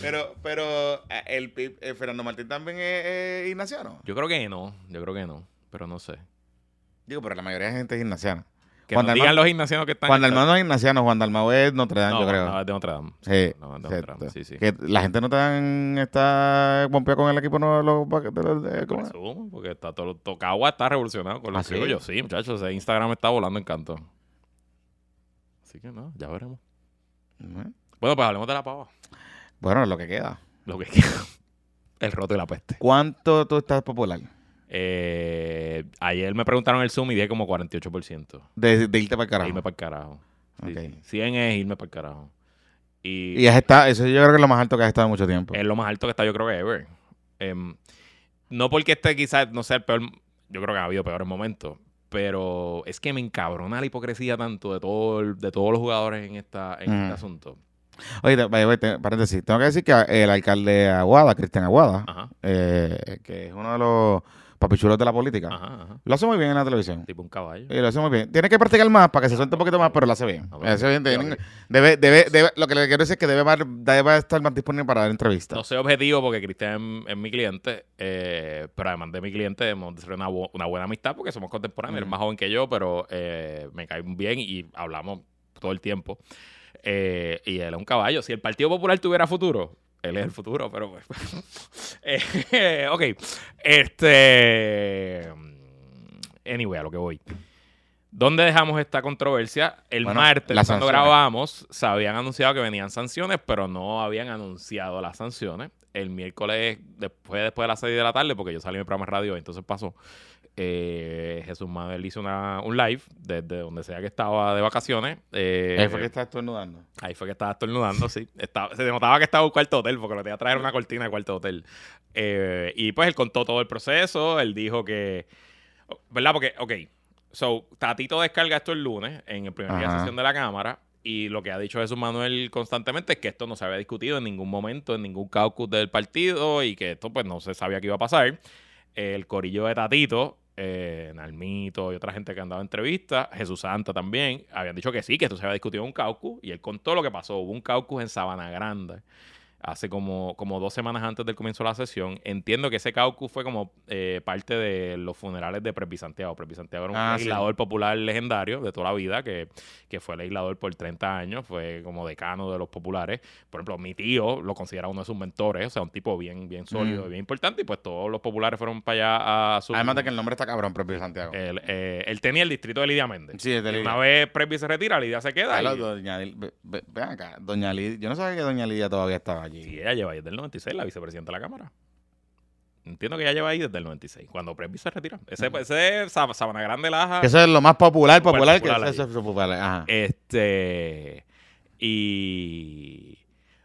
pero, pero, eh, el, Pip- eh, Fernando Martín también es, es ignaciano. Yo creo que no, yo creo que no, pero no sé. Digo, pero la mayoría de gente es ignaciana. Que Juan nos Dalmau- digan los ignacianos que están Juan Dalmau no es ignaciano, Juan Dalmau es Notre Dame, No, yo creo. no, es de Notre Dame. Sí, no, es de Notre Dame, sí, sí. Que la gente no tan está pompeada con el equipo no los de los- de- ¿cómo? Presumo, porque está todo, Tocagua está revolucionado con los ¿Ah, sí? criollos. Sí, muchachos, ese Instagram está volando en canto. Así que no, ya veremos. Bueno, pues hablemos de la pava. Bueno, lo que queda. Lo que queda. El roto y la peste. ¿Cuánto tú estás popular? Eh, ayer me preguntaron el Zoom y dije como 48%. De, de irte para el carajo. Irme para el carajo. Sí, Ok. sí. 100 es irme para el carajo. Y, Y has estado, eso yo creo que es lo más alto que has estado en mucho tiempo. es lo más alto que está yo creo que ever. Em, no porque este quizás no sea el peor, yo creo que ha habido peores momentos, pero es que me encabrona la hipocresía tanto de todo el- de todos los jugadores en esta en Ujú. este asunto. Oye, paréntesis, tengo que decir que el alcalde de Aguada, Cristian Aguada, eh, que es uno de los papichulos de la política, ajá, ajá. lo hace muy bien en la televisión. Tipo un caballo. Y lo hace muy bien. Tiene que practicar más para que se suelte un poquito más, pero lo hace bien. Ah, Lo bueno. hace bien. Tiene- debe, debe, debe- lo que le quiero decir es que debe, estar más disponible para dar entrevistas. No soy objetivo porque Cristian es, es mi cliente, eh, pero además de mi cliente hemos de hacer una, bu- una buena amistad porque somos contemporáneos. Él es Mm. más joven que yo, pero eh, me cae bien y hablamos todo el tiempo. Eh, y él es un caballo. Si el Partido Popular tuviera futuro, él es el futuro, pero... pues, eh, ok. Este... Anyway, a lo que voy. ¿Dónde dejamos esta controversia? El Bueno, martes, cuando sanciones. grabamos, se habían anunciado que venían sanciones, pero no habían anunciado las sanciones. El miércoles, después, después de las 6 de la tarde, porque yo salí en mi programa de radio, entonces pasó. eh, Jesús Manuel hizo una, un live desde donde sea que estaba de vacaciones. eh, Ahí fue que está estornudando. Ahí fue que estaba estornudando, sí. Estaba, se notaba que estaba en un cuarto hotel, porque lo tenía que traer una cortina de cuarto hotel. Eh, y pues él contó todo el proceso. Él dijo que. ¿Verdad? Porque, ok. So, Tatito descarga esto el lunes en el primer día de sesión de la Cámara. Y lo que ha dicho Jesús Manuel constantemente es que esto no se había discutido en ningún momento, en ningún caucus del partido y que esto pues no se sabía que iba a pasar. El corillo de Tatito, eh, Nalmito y otra gente que andaba en entrevistas, Jesús Santa también, habían dicho que sí, que esto se había discutido en un caucus y él contó lo que pasó. Hubo un caucus en Sabana Grande hace como, como dos semanas antes del comienzo de la sesión. Entiendo que ese caucus fue como eh, parte de los funerales de Presby Santiago. Presby Santiago era un Ah, sí. legislador popular legendario de toda la vida, que, que fue legislador por 30 años, fue como decano de los populares. Por ejemplo, mi tío lo considera uno de sus mentores, o sea, un tipo bien, bien sólido Mm. y bien importante, y pues todos los populares fueron para allá a su... Además de que el nombre está cabrón, propio Santiago. él, eh, él tenía el distrito de Lidia Méndez. Sí, de Lidia. Una vez Presby se retira, Lidia se queda. Claro, y- doña ve- ve- acá, doña Lidia, yo no sabía que doña Lidia todavía estaba allí. Sí, ella lleva ahí desde el 96, la vicepresidenta de la Cámara. Entiendo que ella lleva ahí desde el 96, cuando Presby se retira. Ese, ese es Sab- Sabana Grande Laja. Eso es lo más popular, popular, popular que eso es popular. Ajá. Este. Y.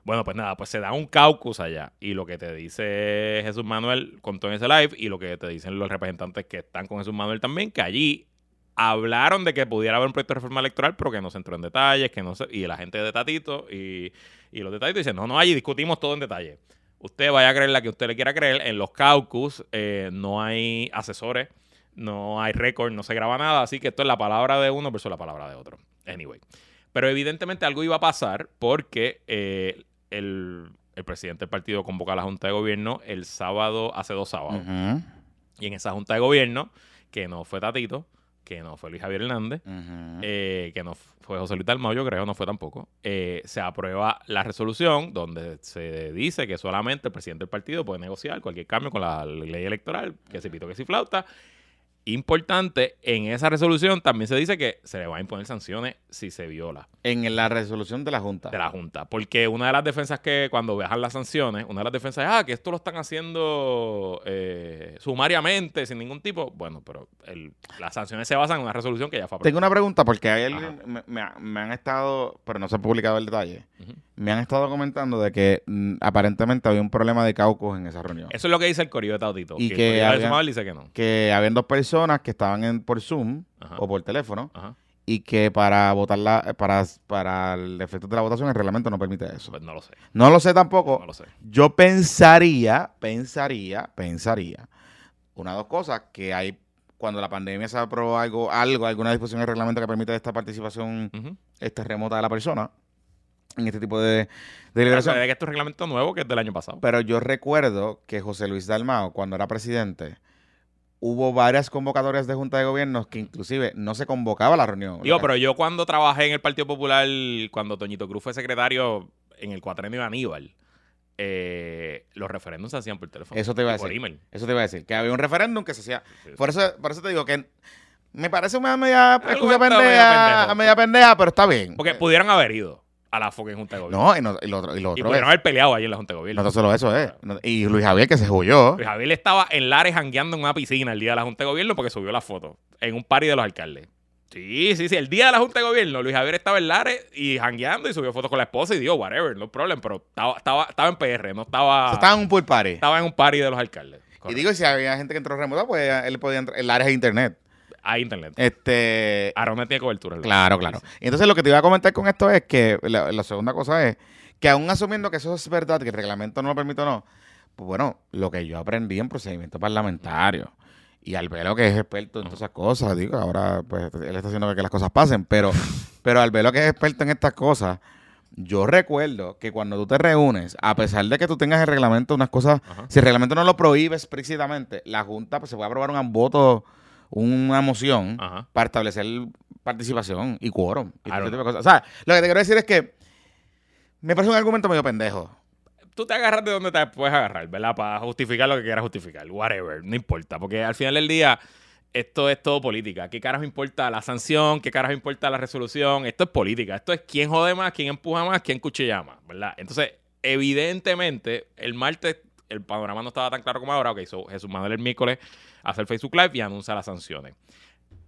Bueno, pues nada, pues se da un caucus allá. Y lo que te dice Jesús Manuel contó en ese live, y lo que te dicen los representantes que están con Jesús Manuel también, que allí hablaron de que pudiera haber un proyecto de reforma electoral, pero que no se entró en detalles, que no se, y la gente de Tatito y, y los de Tatito dicen, no, no, allí discutimos todo en detalle. Usted vaya a creer la que usted le quiera creer. En los caucus eh, no hay asesores, no hay récord, no se graba nada, así que esto es la palabra de uno versus la palabra de otro. Anyway. Pero evidentemente algo iba a pasar porque eh, el, el presidente del partido convoca a la Junta de Gobierno el sábado, hace dos sábados. Y en esa Junta de Gobierno, que no fue Tatito, que no fue Luis Javier Hernández, eh, que no fue José Luis Dalmau, yo creo, no fue tampoco, eh, se aprueba la resolución donde se dice que solamente el presidente del partido puede negociar cualquier cambio con la ley electoral, que se pito, que si flauta. Importante, en esa resolución también se dice que se le van a imponer sanciones si se viola En la resolución de la Junta. de la Junta. Porque una de las defensas que cuando bajan las sanciones, una de las defensas es, ah, que esto lo están haciendo eh, sumariamente, sin ningún tipo. Bueno, pero el- las sanciones se basan en una resolución que ya fue Tengo aprobada. una pregunta porque hay Ajá. alguien, me, me me han estado, pero no se ha publicado el detalle, Ujú. Me han estado comentando de que mm, aparentemente había un problema de caucus en esa reunión. Eso es lo que dice el Corillo de Tautito. Y que, que el de había- dice que no. Que habían dos personas que estaban en, por Zoom Ajá. o por teléfono Ajá. y que para votar la, para, para el efecto de la votación el reglamento no permite eso. Pues no lo sé. No lo sé tampoco. No lo sé. Yo pensaría, pensaría, pensaría, una de dos cosas, que hay, cuando la pandemia se aprobó algo, algo, alguna disposición del reglamento que permite esta participación Ujú. este, remota de la persona en este tipo de, de Pero que esto es un reglamento nuevo que es del año pasado. Pero yo recuerdo que José Luis Dalmao, cuando era presidente, hubo varias convocatorias de Junta de Gobiernos que inclusive no se convocaba a la reunión. Digo, pero yo cuando trabajé en el Partido Popular, cuando Toñito Cruz fue secretario en el cuatrenio de Aníbal, eh, los referéndums se hacían por teléfono. Eso te iba a y por decir. email. Eso te iba a decir, que había un referéndum que se hacía. Sí, sí. Por eso, por eso te digo que me parece una media excusa pendeja, media pendeja, pero está bien. Porque pudieran haber ido a la fucking Junta de Gobierno. No, y, no- y lo otro, y lo y otro pudieron haber peleado ahí en la Junta de Gobierno. no solo eso es. No- Y Luis Javier que se huyó. Luis Javier estaba en Lares jangueando en una piscina el día de la Junta de Gobierno porque subió la foto en un party de los alcaldes. Sí, sí, sí. El día de la Junta de Gobierno, Luis Javier estaba en Lares y jangueando y subió fotos con la esposa y dijo, whatever, no problem, pero estaba, estaba, estaba en PR, no estaba, estaba en un pool party. estaba en un party de los alcaldes. Y digo, si había gente que entró remota, pues él podía entrar en el área de internet. Hay internet. Este. Aaron tiene cobertura. Claro, claro. Y entonces lo que te iba a comentar con esto es que la, la segunda cosa es que aún asumiendo que eso es verdad, que el reglamento no lo permite o no, pues bueno, lo que yo aprendí en procedimiento parlamentario y Albelo que es experto en todas esas cosas, digo, ahora pues él está haciendo que las cosas pasen, pero, pero Albelo que es experto en estas cosas, yo recuerdo que cuando tú te reúnes, a pesar de que tú tengas el reglamento, unas cosas, Ajá. si el reglamento no lo prohíbe explícitamente, la Junta pues, se puede aprobar un voto, una moción Ajá. para establecer participación y quórum. Y Claro. tipo de cosas. O sea, lo que te quiero decir es que me parece un argumento medio pendejo. Tú te agarras de donde te puedes agarrar, ¿verdad? Para justificar lo que quieras justificar. Whatever, no importa. Porque al final del día, esto es todo política. ¿Qué carajo importa la sanción? ¿Qué carajo importa la resolución? Esto es política. Esto es quién jode más, quién empuja más, quién cuchilla más, ¿verdad? Entonces, evidentemente, el martes el panorama no estaba tan claro como ahora. Ok, so Jesús Manuel el miércoles hace el Facebook Live y anuncia las sanciones.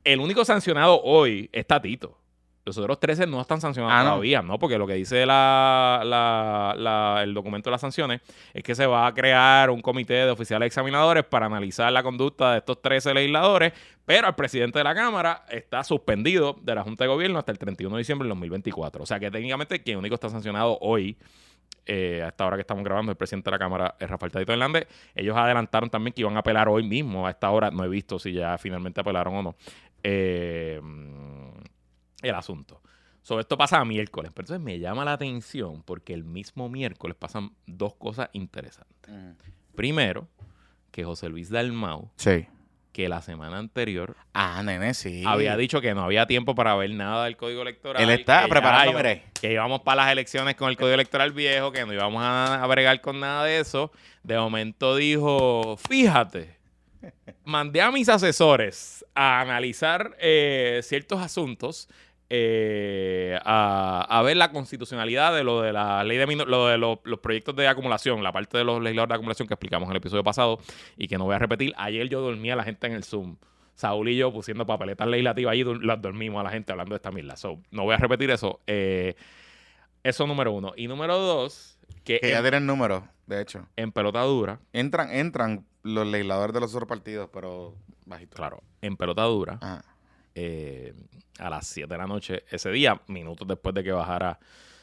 El único sancionado hoy es Tatito. Los otros 13 no están sancionados Ah, ¿no? todavía, ¿no? Porque lo que dice la, la- la- el documento de las sanciones es que se va a crear un comité de oficiales examinadores para analizar la conducta de estos 13 legisladores, pero el presidente de la Cámara está suspendido de la Junta de Gobierno hasta el 31 de diciembre del 2024. O sea que técnicamente quien único está sancionado hoy, eh, a esta hora que estamos grabando, el presidente de la Cámara es Rafael Tadito Hernández. Ellos adelantaron también que iban a apelar hoy mismo. A esta hora no he visto si ya finalmente apelaron o no. Eh, el asunto. Sobre esto pasa a miércoles, pero entonces me llama la atención porque el mismo miércoles pasan dos cosas interesantes. Primero, que José Luis Dalmau, Sí. Que la semana anterior Ah, nene, sí. había dicho que no había tiempo para ver nada del código electoral. Él está preparando, iba- mire. Que íbamos para las elecciones con el código electoral viejo, que no íbamos a, a bregar con nada de eso. De momento dijo, fíjate, mandé a mis asesores a analizar eh, ciertos asuntos, eh, a, a ver la constitucionalidad de lo de la ley de lo de lo- los proyectos de acumulación, la parte de los legisladores de acumulación que explicamos en el episodio pasado y que no voy a repetir. Ayer yo dormía a la gente en el Zoom. Saúl y yo pusiendo papeletas legislativas ahí, dur- las dormimos a la gente hablando de esta mierda. So, no voy a repetir eso. Eh, eso número uno. Y número dos, que, Que ya en, tienen números, de hecho. en pelota dura, Entran, entran los legisladores de los otros partidos, pero bajito. claro, en pelota dura, Ajá. Eh, a las 7 de la noche, ese día, minutos después de que bajara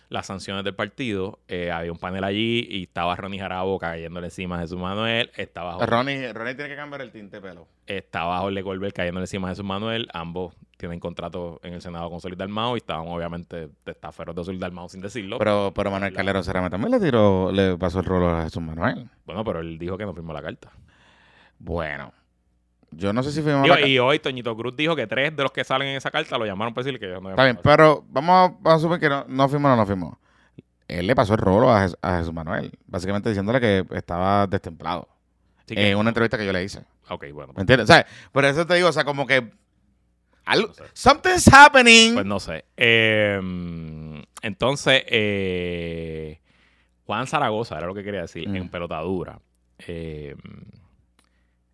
las sanciones del partido, eh, había un panel allí y estaba Ronnie Jarabo cayéndole encima a Jesús Manuel, estaba Jorge, Ronnie, Ronnie tiene que cambiar el tinte pelo. estaba Jorge Colbert cayéndole encima a Jesús Manuel, ambos tienen contrato en el Senado con Solid Dalmao y estaban obviamente testaferros de Solid Dalmao sin decirlo. Pero, pero Manuel Calero Cerame también le tiró, le pasó el rolo a Jesús Manuel. bueno, pero él dijo que no firmó la carta. Bueno, yo no sé si fuimos Digo, a la y hoy Toñito Cruz dijo que tres de los que salen en esa carta lo llamaron para decirle que ellos no Está bien, pero vamos a, vamos a asumir que no, no firmó o no firmó. Él le pasó el rolo a, Jes- a Jesús Manuel, básicamente diciéndole que estaba destemplado. En una entrevista que yo le hice. Ok, bueno. ¿Me entiendes? O sea, por eso te digo, o sea, como que algo, No sé. something's happening. Pues no sé. Eh, entonces, eh, Juan Zaragoza, era lo que quería decir, Mm. en pelotadura, eh,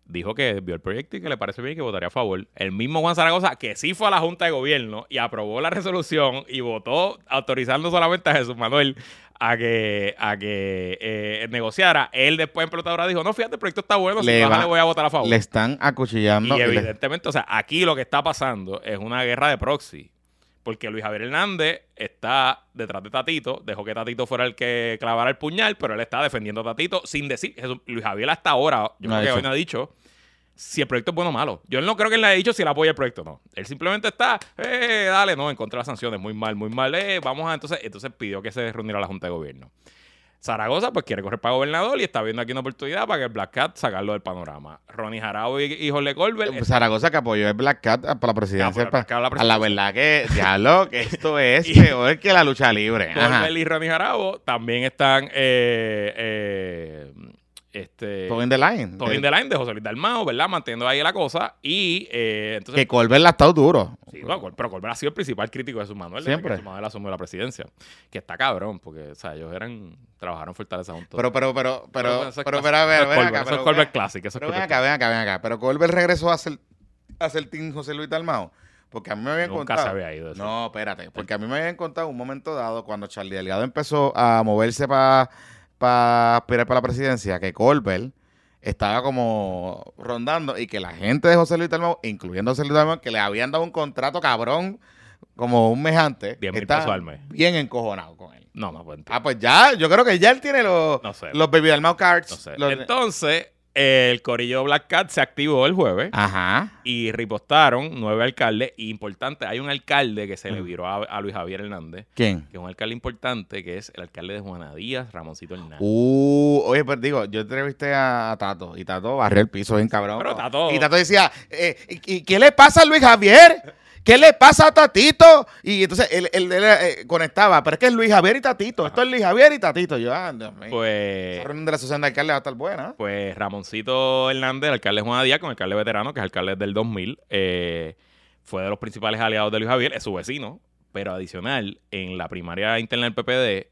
dijo que vio el proyecto y que le parece bien y que votaría a favor. El mismo Juan Zaragoza, que sí fue a la Junta de Gobierno y aprobó la resolución y votó autorizando solamente a Jesús Manuel a que, a que eh, negociara. Él después en pelotadura dijo, no, fíjate, el proyecto está bueno, si Le baja va- le voy a votar a favor. le están acuchillando. Y le- evidentemente, o sea, aquí lo que está pasando es una guerra de proxy. Porque Luis Javier Hernández está detrás de Tatito, dejó que Tatito fuera el que clavara el puñal, pero él está defendiendo a Tatito sin decir. Luis Javier hasta ahora, yo No creo que dicho. hoy no ha dicho si el proyecto es bueno o malo. Yo no creo que él le haya dicho si él apoya el proyecto o no. Él simplemente está, eh, dale, no, en contra de las sanciones, muy mal, muy mal, eh, vamos a. Entonces, entonces pidió que se reuniera la Junta de Gobierno. Zaragoza, pues quiere correr para gobernador y está viendo aquí una oportunidad para que el Black Cat sacarlo del panorama. Ronnie Jarabo y, y Jorge Colbert. Zaragoza que apoyó el Black Cat para la presidencia. Ah, por el Black Cat a la verdad que, diablo, que esto es Y- peor que la lucha libre. Colbert y Ronnie Jarabo también están eh, eh, este, Todo in the line. todo in the line de José Luis Dalmao, ¿verdad? Manteniendo ahí la cosa. Y eh, entonces. Que Colbert la ha estado duro. Sí, no, pero Colbert ha sido el principal crítico de Jesús Manuel. Siempre. Que Jesús Manuel asumió la presidencia. Que está cabrón, porque, o sea, ellos eran. Trabajaron Fortaleza juntos. Pero, pero, pero, pero, pero, pero, clásico. a ver, Eso es ven acá. Eso es pero Colbert Classic. Eso es Pero ven acá, ven acá, ven acá. Pero Colbert regresó a ser, a Team José Luis Dalmao. Porque a mí me habían Nunca contado. se había ido eso. No, espérate. Porque a mí me habían contado un momento dado cuando Charlie Delgado empezó a moverse para aspirar para la presidencia que Colbert estaba como rondando y que la gente de José Luis Dalmau, incluyendo José Luis Dalmau, que le habían dado un contrato cabrón como un mes antes, 10 mil está bien encojonado con él. No, no, pues, Ah, pues ya, yo creo que ya él tiene los, No sé. los Baby Dalmau cards. no sé. Los- Entonces, el corillo Black Cat se activó el jueves. Ajá. y ripostaron nueve alcaldes. Y importante, hay un alcalde que se le viró a, a Luis Javier Hernández, ¿Quién? que es un alcalde importante, que es el alcalde de Juana Díaz, Ramoncito Hernández. Uh, oye, pero digo, yo entrevisté a Tato y Tato barrió el piso bien cabrón. Pero Tato- Y Tato decía, eh, ¿y, y qué le pasa a Luis Javier? ¿Qué le pasa a Tatito? Y entonces él, él- él, eh, conectaba, pero es que es Luis Javier y Tatito. Esto es Luis Javier y Tatito. Yo, ah, Dios mío. Pues, Esa reunión de la asociación de alcaldes va a estar buena. pues Ramoncito Hernández, el alcalde de Juana Díaz, con el alcalde veterano, que es alcalde del 2000, eh, fue de los principales aliados de Luis Javier, es su vecino. Pero adicional, en la primaria interna del PPD,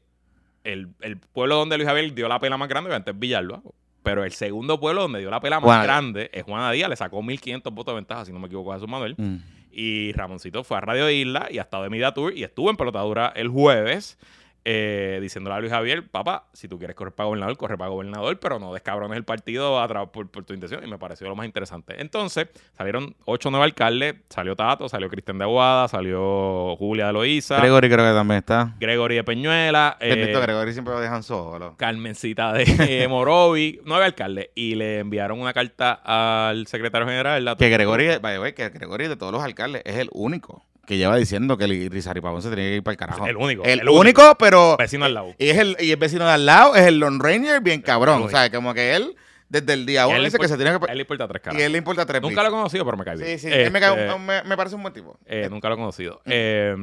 el, el pueblo donde Luis Javier dio la pela más grande, obviamente es Villalba. Pero el segundo pueblo donde dio la pela más grande es Juana Díaz, le sacó 1.500 votos de ventaja, si no me equivoco, a Jesús Manuel. Mm. Y Ramoncito fue a Radio Isla y ha estado de Media Tour y estuvo en Pelotadura el jueves. Eh, diciéndole a Luis Javier, papá, si tú quieres correr para gobernador, corre para gobernador, pero no descabrones el partido a por, por tu intención. Y me pareció lo más interesante. Entonces, salieron ocho nuevos alcaldes. Salió Tato, salió Cristian de Aguada, salió Julia de Loíza, Gregory creo que también está. Gregory de Peñuela, eh, Gregory siempre lo dejan solo. Carmencita de eh, Morovi, nueve alcaldes. Y le enviaron una carta al secretario general. Que Gregory, by the way, que Gregory de todos los alcaldes es el único que lleva diciendo que el Rizari Pavón se tenía que ir para el carajo. El único, El, el único, pero. Vecino al lado. Y es el, y el vecino de al lado, es el Lone Ranger, bien cabrón. O sea, como que él, desde el día uno, Él le dice que importa- se tiene que. él le importa tres caras. Y él le importa tres Nunca lo he conocido, pero me cae bien. Sí, sí. él me, cae- Este, me, me parece un buen tipo. eh, nunca lo he conocido. Eh,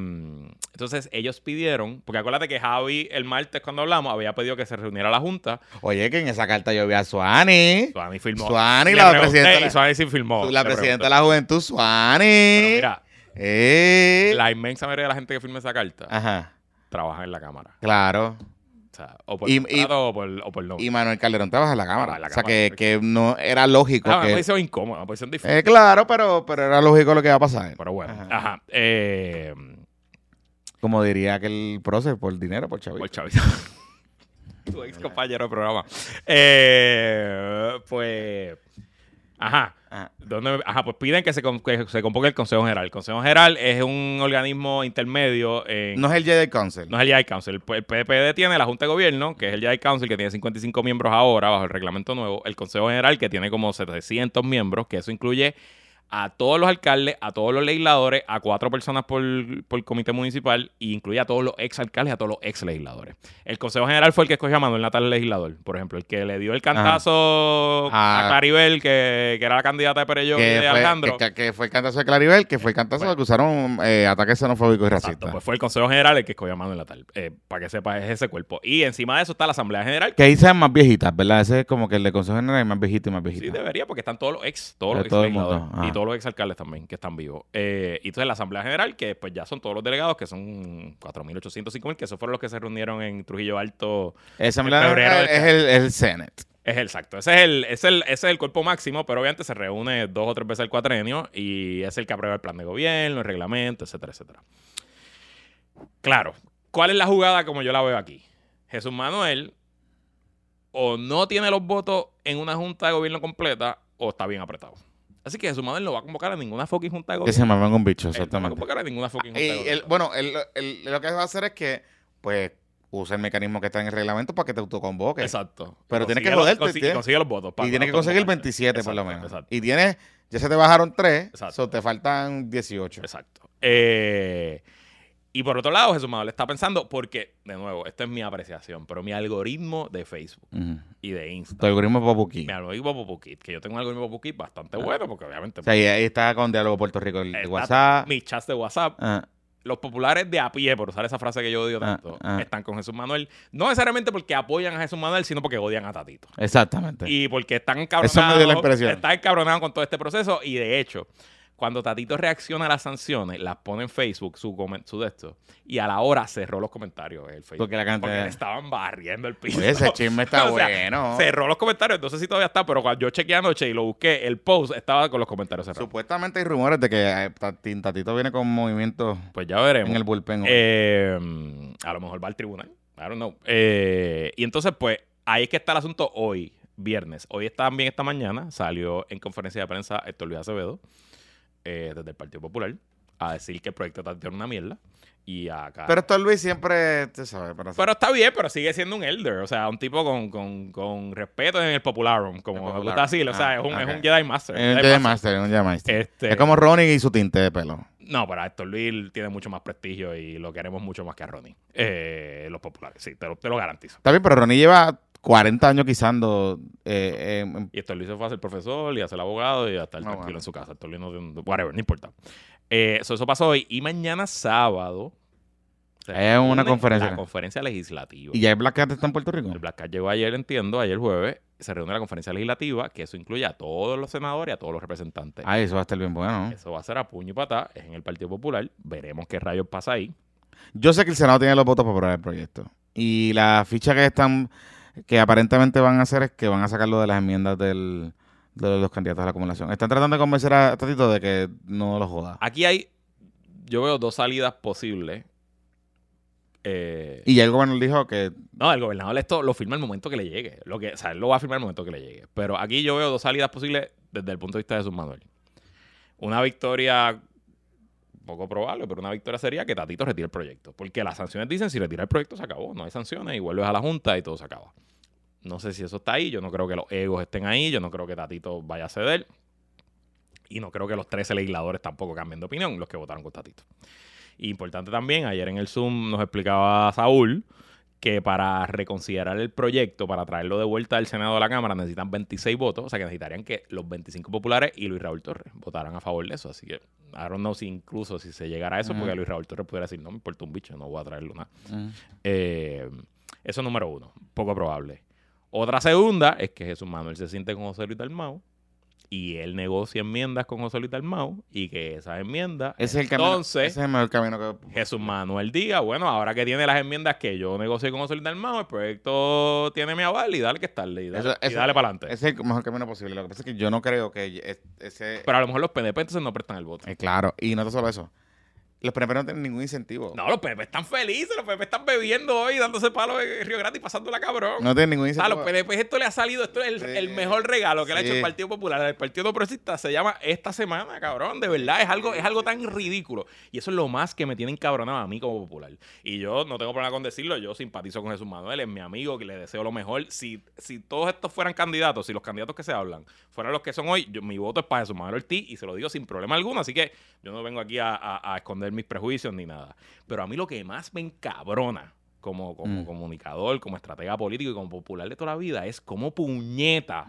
entonces, ellos pidieron, porque acuérdate que Javi el martes cuando hablamos había pedido que se reuniera la Junta. Oye, que en esa carta yo vi a Suani. Suani firmó. Suani, la presidenta Y Suani sí firmó. la presidenta de la juventud, Suani. Pero mira, Eh. la inmensa mayoría de la gente que firma esa carta Ajá, trabaja en la Cámara. claro. O sea, o por Y- contrato o por, o por no. Y Manuel Calderón trabaja en la Cámara. Trabaja en la o sea, Cámara, que, que no era lógico Ah, una que... posición incómoda, una posición difícil. Eh, claro, pero, pero era lógico lo que iba a pasar. pero bueno, Ajá. ajá. Eh, Como diría aquel prócer, por dinero, por chavito. por chavito. tu ex compañero de programa. Eh, pues. Ajá. Ajá. ¿Dónde- Ajá, pues piden que se, que se convoque el Consejo General. El Consejo General es un organismo intermedio. en- No es el Jedi Council. no es el Jedi Council. El, el PPD tiene la Junta de Gobierno, que es el Jedi Council, que tiene 55 miembros ahora bajo el reglamento nuevo. El Consejo General, que tiene como 700 miembros, que eso incluye a todos los alcaldes, a todos los legisladores, a cuatro personas por, por comité municipal, e incluye a todos los ex alcaldes y a todos los ex legisladores. El Consejo General fue el que escogió a Manuel Natal legislador, por ejemplo, el que le dio el cantazo Ah. a Claribel, que, que era la candidata de Perello y de fue, Alejandro. que, que fue el cantazo de Claribel, que fue el cantazo de que usaron eh, ataques xenofóbicos y racistas. Pues fue el Consejo General el que escogió a Manuel Natal, eh, para que sepa, es ese cuerpo. Y encima de eso está la Asamblea General, Que ahí sean más viejitas, ¿verdad? Ese es como que el de Consejo General es más viejito y más Sí, viejito. debería, porque están todos los ex, todos De los ex todo el mundo, legisladores ajá. y todos los ex alcaldes también que están vivos. Eh, y entonces la Asamblea General, que pues ya son todos los delegados, que son 4.800, 5.000, que esos fueron los que se reunieron en Trujillo Alto. Asamblea General del es el, el Senate. Es el exacto. Ese es el, es el, ese es el cuerpo máximo, pero obviamente se reúne dos o tres veces al cuatrenio y es el que aprueba el plan de gobierno, el reglamento, etcétera, etcétera. Claro, ¿cuál es la jugada como yo la veo aquí? Jesús Manuel o no tiene los votos en una junta de gobierno completa o está bien apretado. Así que Jesús Manuel no va a convocar a ninguna fucking junta de Que gobierno. se me un bicho, Él no va a exactamente. convocar a ninguna fucking junta Y de él- gobierno. bueno, él- él- lo que va a hacer es que, pues, usa el mecanismo que está en el reglamento para que te autoconvoque. Exacto. Pero tienes que consigue los- joderte, consigue- tienes- consigue los votos. para Y tienes que conseguir 27 por lo menos. Exacto. Y tienes, ya se te bajaron 3, Exacto. so te faltan 18. Exacto. Eh, y por otro lado, Jesús Manuel está pensando, porque, de nuevo, esto es mi apreciación, pero mi algoritmo de Facebook y de Insta, Tu algoritmo Popuki. mi algoritmo Popukit, que yo tengo un algoritmo Popukit bastante bueno, porque obviamente O sea, ahí, está con Diálogo Puerto Rico el de WhatsApp. mis chats de WhatsApp, Ah, los populares de a pie, por usar esa frase que yo odio Ah, tanto, ah. están con Jesús Manuel, no necesariamente porque apoyan a Jesús Manuel, sino porque odian a Tatito. exactamente. Y porque están Eso encabronados. me dio la impresión. Están encabronados con todo este proceso. Y de hecho, cuando Tatito reacciona a las sanciones, las pone en Facebook, su, su de esto. Y a la hora cerró los comentarios el Facebook. Porque la cantidad- Porque le estaban barriendo el piso. Oye, ese chisme está O sea, bueno. Cerró los comentarios. No sé si todavía está, pero cuando yo chequeé anoche y lo busqué, el post estaba con los comentarios cerrados. Supuestamente hay rumores de que eh, Tati- Tatito viene con movimientos Pues ya veremos. en el bullpen. Eh, a lo mejor va al tribunal. I don't know. Eh, y entonces, pues, ahí es que está el asunto hoy, viernes. Hoy también esta mañana salió en conferencia de prensa Héctor Luis Acevedo, eh, desde el Partido Popular, a decir que el proyecto está era una mierda. Y acá. Pero esto Luis siempre, tú sabes, para Pero está bien, pero sigue siendo un elder. O sea, un tipo con, con, con respeto en el popularum, como me gusta decirlo. O sea, Ah, es un, es ok. un Jedi Master. Es un Jedi Jedi Master. Master, es un Jedi Master. Este- Es como Ronnie y su tinte de pelo. No, pero Héctor Luis tiene mucho más prestigio y lo queremos mucho más que a Ronnie. Eh, los populares, sí, te lo, te lo garantizo. Está bien, pero Ronnie lleva 40 años guisando. Eh, eh, Y se fue a ser profesor y a ser abogado y a estar Ah, tranquilo bueno. en su casa. Héctor Luis no whatever, no importa. Eh, so, eso pasó hoy. Y mañana sábado. Es una conferencia. La conferencia legislativa. y ya hay Black Cat está en Puerto Rico. El Black Card llegó ayer, entiendo, ayer jueves. Se reúne la conferencia legislativa, que eso incluye a todos los senadores y a todos los representantes. Ah, eso va a estar bien bueno. Eso va a ser a puño y patá. Es en el Partido Popular. Veremos qué rayos pasa ahí. Yo sé que el Senado tiene los votos para aprobar el proyecto. Y la ficha que están, que aparentemente van a hacer es que van a sacarlo de las enmiendas del, de los candidatos a la acumulación. Están tratando de convencer a Tatito de que no lo joda. Aquí hay, yo veo dos salidas posibles. Eh, Y ya el gobernador dijo que no, el gobernador esto lo firma al momento que le llegue. Lo que, o sea, él lo va a firmar al momento que le llegue. Pero aquí yo veo dos salidas posibles desde el punto de vista de Jesús Manuel. Una victoria poco probable, pero una victoria sería que Tatito retire el proyecto. Porque las sanciones dicen si retira el proyecto se acabó. No hay sanciones y vuelves a la Junta y todo se acaba. No sé si eso está ahí. Yo no creo que los egos estén ahí. Yo no creo que Tatito vaya a ceder. Y no creo que los 13 legisladores tampoco cambien de opinión, los que votaron con Tatito. Importante también, ayer en el Zoom nos explicaba Saúl que para reconsiderar el proyecto, para traerlo de vuelta al Senado a la Cámara, necesitan 26 votos, o sea que necesitarían que los 25 populares y Luis Raúl Torres votaran a favor de eso. Así que, I don't know si incluso si se llegara a eso, porque. Luis Raúl Torres pudiera decir, no me importa un bicho, no voy a traerlo nada. Eh, eso es número uno, poco probable. Otra segunda es que Jesús Manuel se siente con José Luis Dalmau y él negocia enmiendas con José Luis Dalmau y que esas enmiendas, ese es el camino. entonces, ese es el mejor camino que. Jesús Manuel diga, bueno, ahora que tiene las enmiendas que yo negocié con José Luis Dalmau, el proyecto tiene mi aval y dale que estarle y dale, Eso- y dale para adelante. Ese es el mejor camino posible. Lo que pasa es que yo no creo que es- ese. Pero a lo mejor los PDP entonces no prestan el voto. Eh, claro, y no solo eso. Los PNP no tienen ningún incentivo. No, los PDP están felices, los PDP están bebiendo hoy, dándose palos en Río Grande y pasándola cabrón. No tienen ningún a incentivo. los PDP esto le ha salido, esto es el, Sí. el mejor regalo que le ha hecho el Partido Popular. El Partido Progresista se llama esta semana, cabrón. De verdad, es algo, es algo tan ridículo. Y eso es lo más que me tiene encabronado a mí como popular. Y yo no tengo problema con decirlo, yo simpatizo con Jesús Manuel, es mi amigo, que le deseo lo mejor. Si, si todos estos fueran candidatos, si los candidatos que se hablan fueran los que son hoy, yo- mi voto es para Jesús Manuel Ortiz y se lo digo sin problema alguno. Así que yo no vengo aquí a, a- a esconder mis prejuicios ni nada. Pero a mí lo que más me encabrona como, como Mm. comunicador, como estratega político y como popular de toda la vida es como puñeta.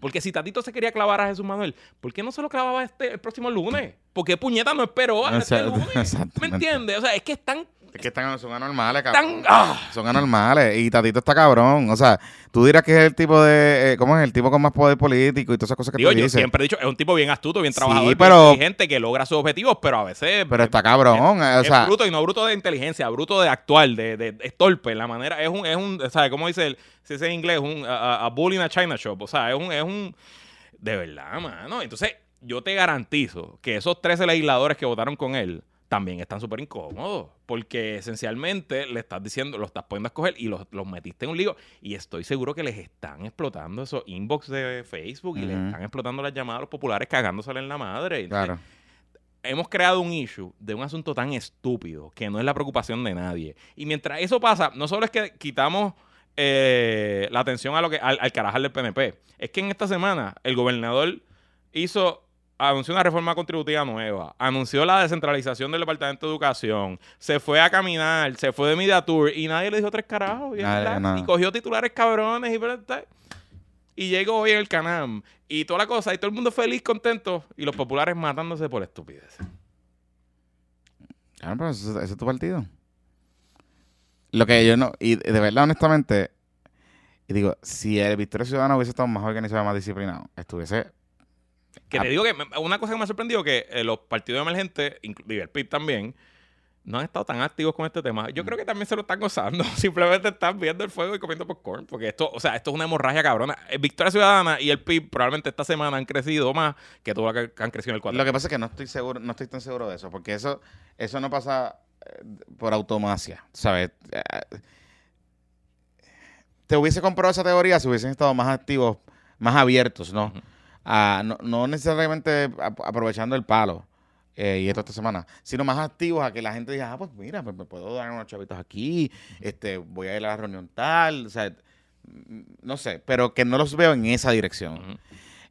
Porque si Tatito se quería clavar a Jesús Manuel, ¿por qué no se lo clavaba este, el próximo lunes? Porque puñeta no esperó a este lunes. ¿Me entiendes? O sea, es que están Es que están, son anormales, cabrón. ¡ah! Son anormales. Y Tatito está cabrón. O sea, tú dirás que es el tipo de. eh, ¿Cómo es? El tipo con más poder político y todas esas cosas que Digo, tú yo dices. siempre he dicho, es un tipo bien astuto, bien Sí, trabajador, bien pero- inteligente, que logra sus objetivos, pero a veces Pero está cabrón. eh, o es sea, bruto y no bruto de inteligencia, bruto de actuar, de, de, torpe. La manera, es un, es un, ¿sabes cómo dice el, si es en inglés? Un, a, a- a bull in a China shop. O sea, es un, es un, de verdad, mano. Entonces, yo te garantizo que esos 13 legisladores que votaron con él también están súper incómodos. Porque esencialmente le estás diciendo, lo estás poniendo a escoger y los, los metiste en un lío. Y estoy seguro que les están explotando esos inbox de Facebook y les están explotando las llamadas a los populares cagándosele en la madre. Entonces, claro. hemos creado un issue de un asunto tan estúpido que no es la preocupación de nadie. Y mientras eso pasa, no solo es que quitamos eh, la atención a lo que, al, al carajal del PNP, es que en esta semana el gobernador hizo anunció una reforma contributiva nueva, anunció la descentralización del Departamento de Educación, se fue a caminar, se fue de Media Tour y nadie le dijo tres carajos. Y, cogió titulares cabrones y, y llegó hoy en el Canam y toda la cosa y todo el mundo feliz, contento y los populares matándose por estupidez. Claro, pero ese, ese es tu partido. Lo que yo no. Y de verdad, honestamente. Y digo, si el Victoria Ciudadana hubiese estado más organizado, más disciplinado, estuviese. Que Ah. te digo que una cosa que me ha sorprendido que eh, los partidos emergentes, inclusive el PIB también, no han estado tan activos con este tema. Mm. Yo creo que también se lo están gozando. Simplemente están viendo el fuego y comiendo popcorn. Porque esto, o sea, esto es una hemorragia cabrona. Eh, Victoria Ciudadana y el PIB probablemente esta semana han crecido más que todo lo que, han crecido en el cuatro. Lo que pasa es que no estoy seguro, no estoy tan seguro de eso, porque eso, eso no pasa eh, por automacia, ¿sabes? Te hubiese comprado esa teoría si hubiesen estado más activos, más abiertos, ¿no? A- no, no necesariamente ap- aprovechando el palo eh, y esto esta semana, sino más activos a que la gente diga, ah, pues mira, me puedo dar unos chavitos aquí, este, voy a ir a la reunión tal, o sea, no sé, pero que no los veo en esa dirección.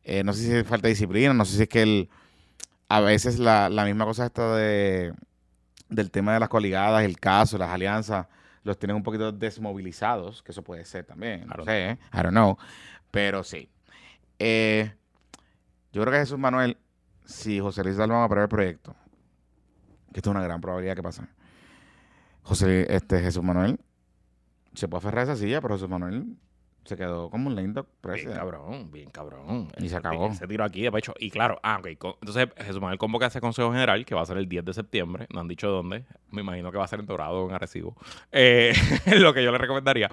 Eh, no sé si es falta de disciplina, no sé si es que el, a veces la, la misma cosa esta de del tema de las coligadas, el caso, las alianzas, los tienen un poquito desmovilizados, que eso puede ser también, no sé, ¿eh? I don't know, pero sí. Eh, yo creo que Jesús Manuel, si José Luis Dalmau aprueba el proyecto, que esto es una gran probabilidad que pase, José, este, Jesús Manuel se puede aferrar a esa silla, pero Jesús Manuel se quedó como un lindo Bien presidente. cabrón, bien cabrón. Y se acabó. Ese tiro aquí de pecho. Y claro, ah, ok. Entonces Jesús Manuel convoca ese Consejo General que va a ser el 10 de septiembre. No han dicho dónde. Me imagino que va a ser en Dorado o en Arecibo. Eh, lo que yo le recomendaría.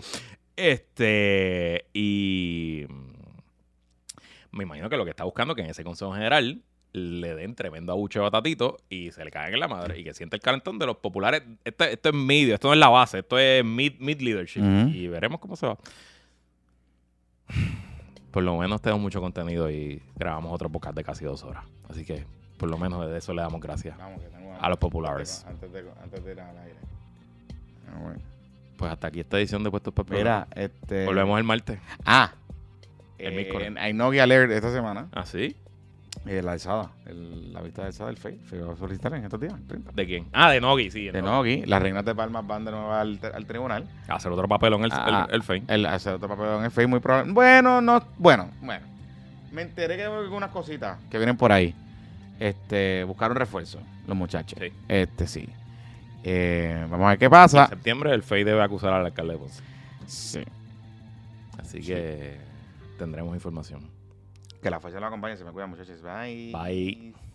Este. Y. Me imagino que lo que está buscando es que en ese Consejo General le den tremendo abucheo a Tatito y se le caigan en la madre y que siente el calentón de los populares. Esto, esto es medio, esto no es la base, esto es mid, mid leadership. Y veremos cómo se va. Por lo menos tenemos mucho contenido y grabamos otro podcast de casi dos horas. Así que por lo menos de eso le damos gracias. Vamos, que tengo A los populares. Antes de, antes de ir al aire. Ah, bueno. Pues hasta aquí esta edición de Puestos el Mira, este. Volvemos el martes. Ah. El miércoles. Hay Nogi Alert esta semana. ¿Ah, sí? Eh, la alzada. el- la vista alzada del FEI. Se va a solicitar en estos días. 30. ¿De quién? Ah, de Nogi, sí. De Nogi. Nogi. Las reinas de Palmas van de nuevo al, al tribunal. Hacer otro papelón el, Ah, el, el Fein. El hacer otro papel en el FEI muy probable. Bueno, no. Bueno, bueno. Me enteré que hay algunas cositas que vienen por ahí. Este, buscaron refuerzo, los muchachos. Sí. Este sí. Eh, vamos a ver qué pasa. En septiembre el FEI debe acusar al alcalde de Ponce. Sí. Así que tendremos información. Que la fuerza lo acompañe. Se me cuida, muchachos. Bye. Bye.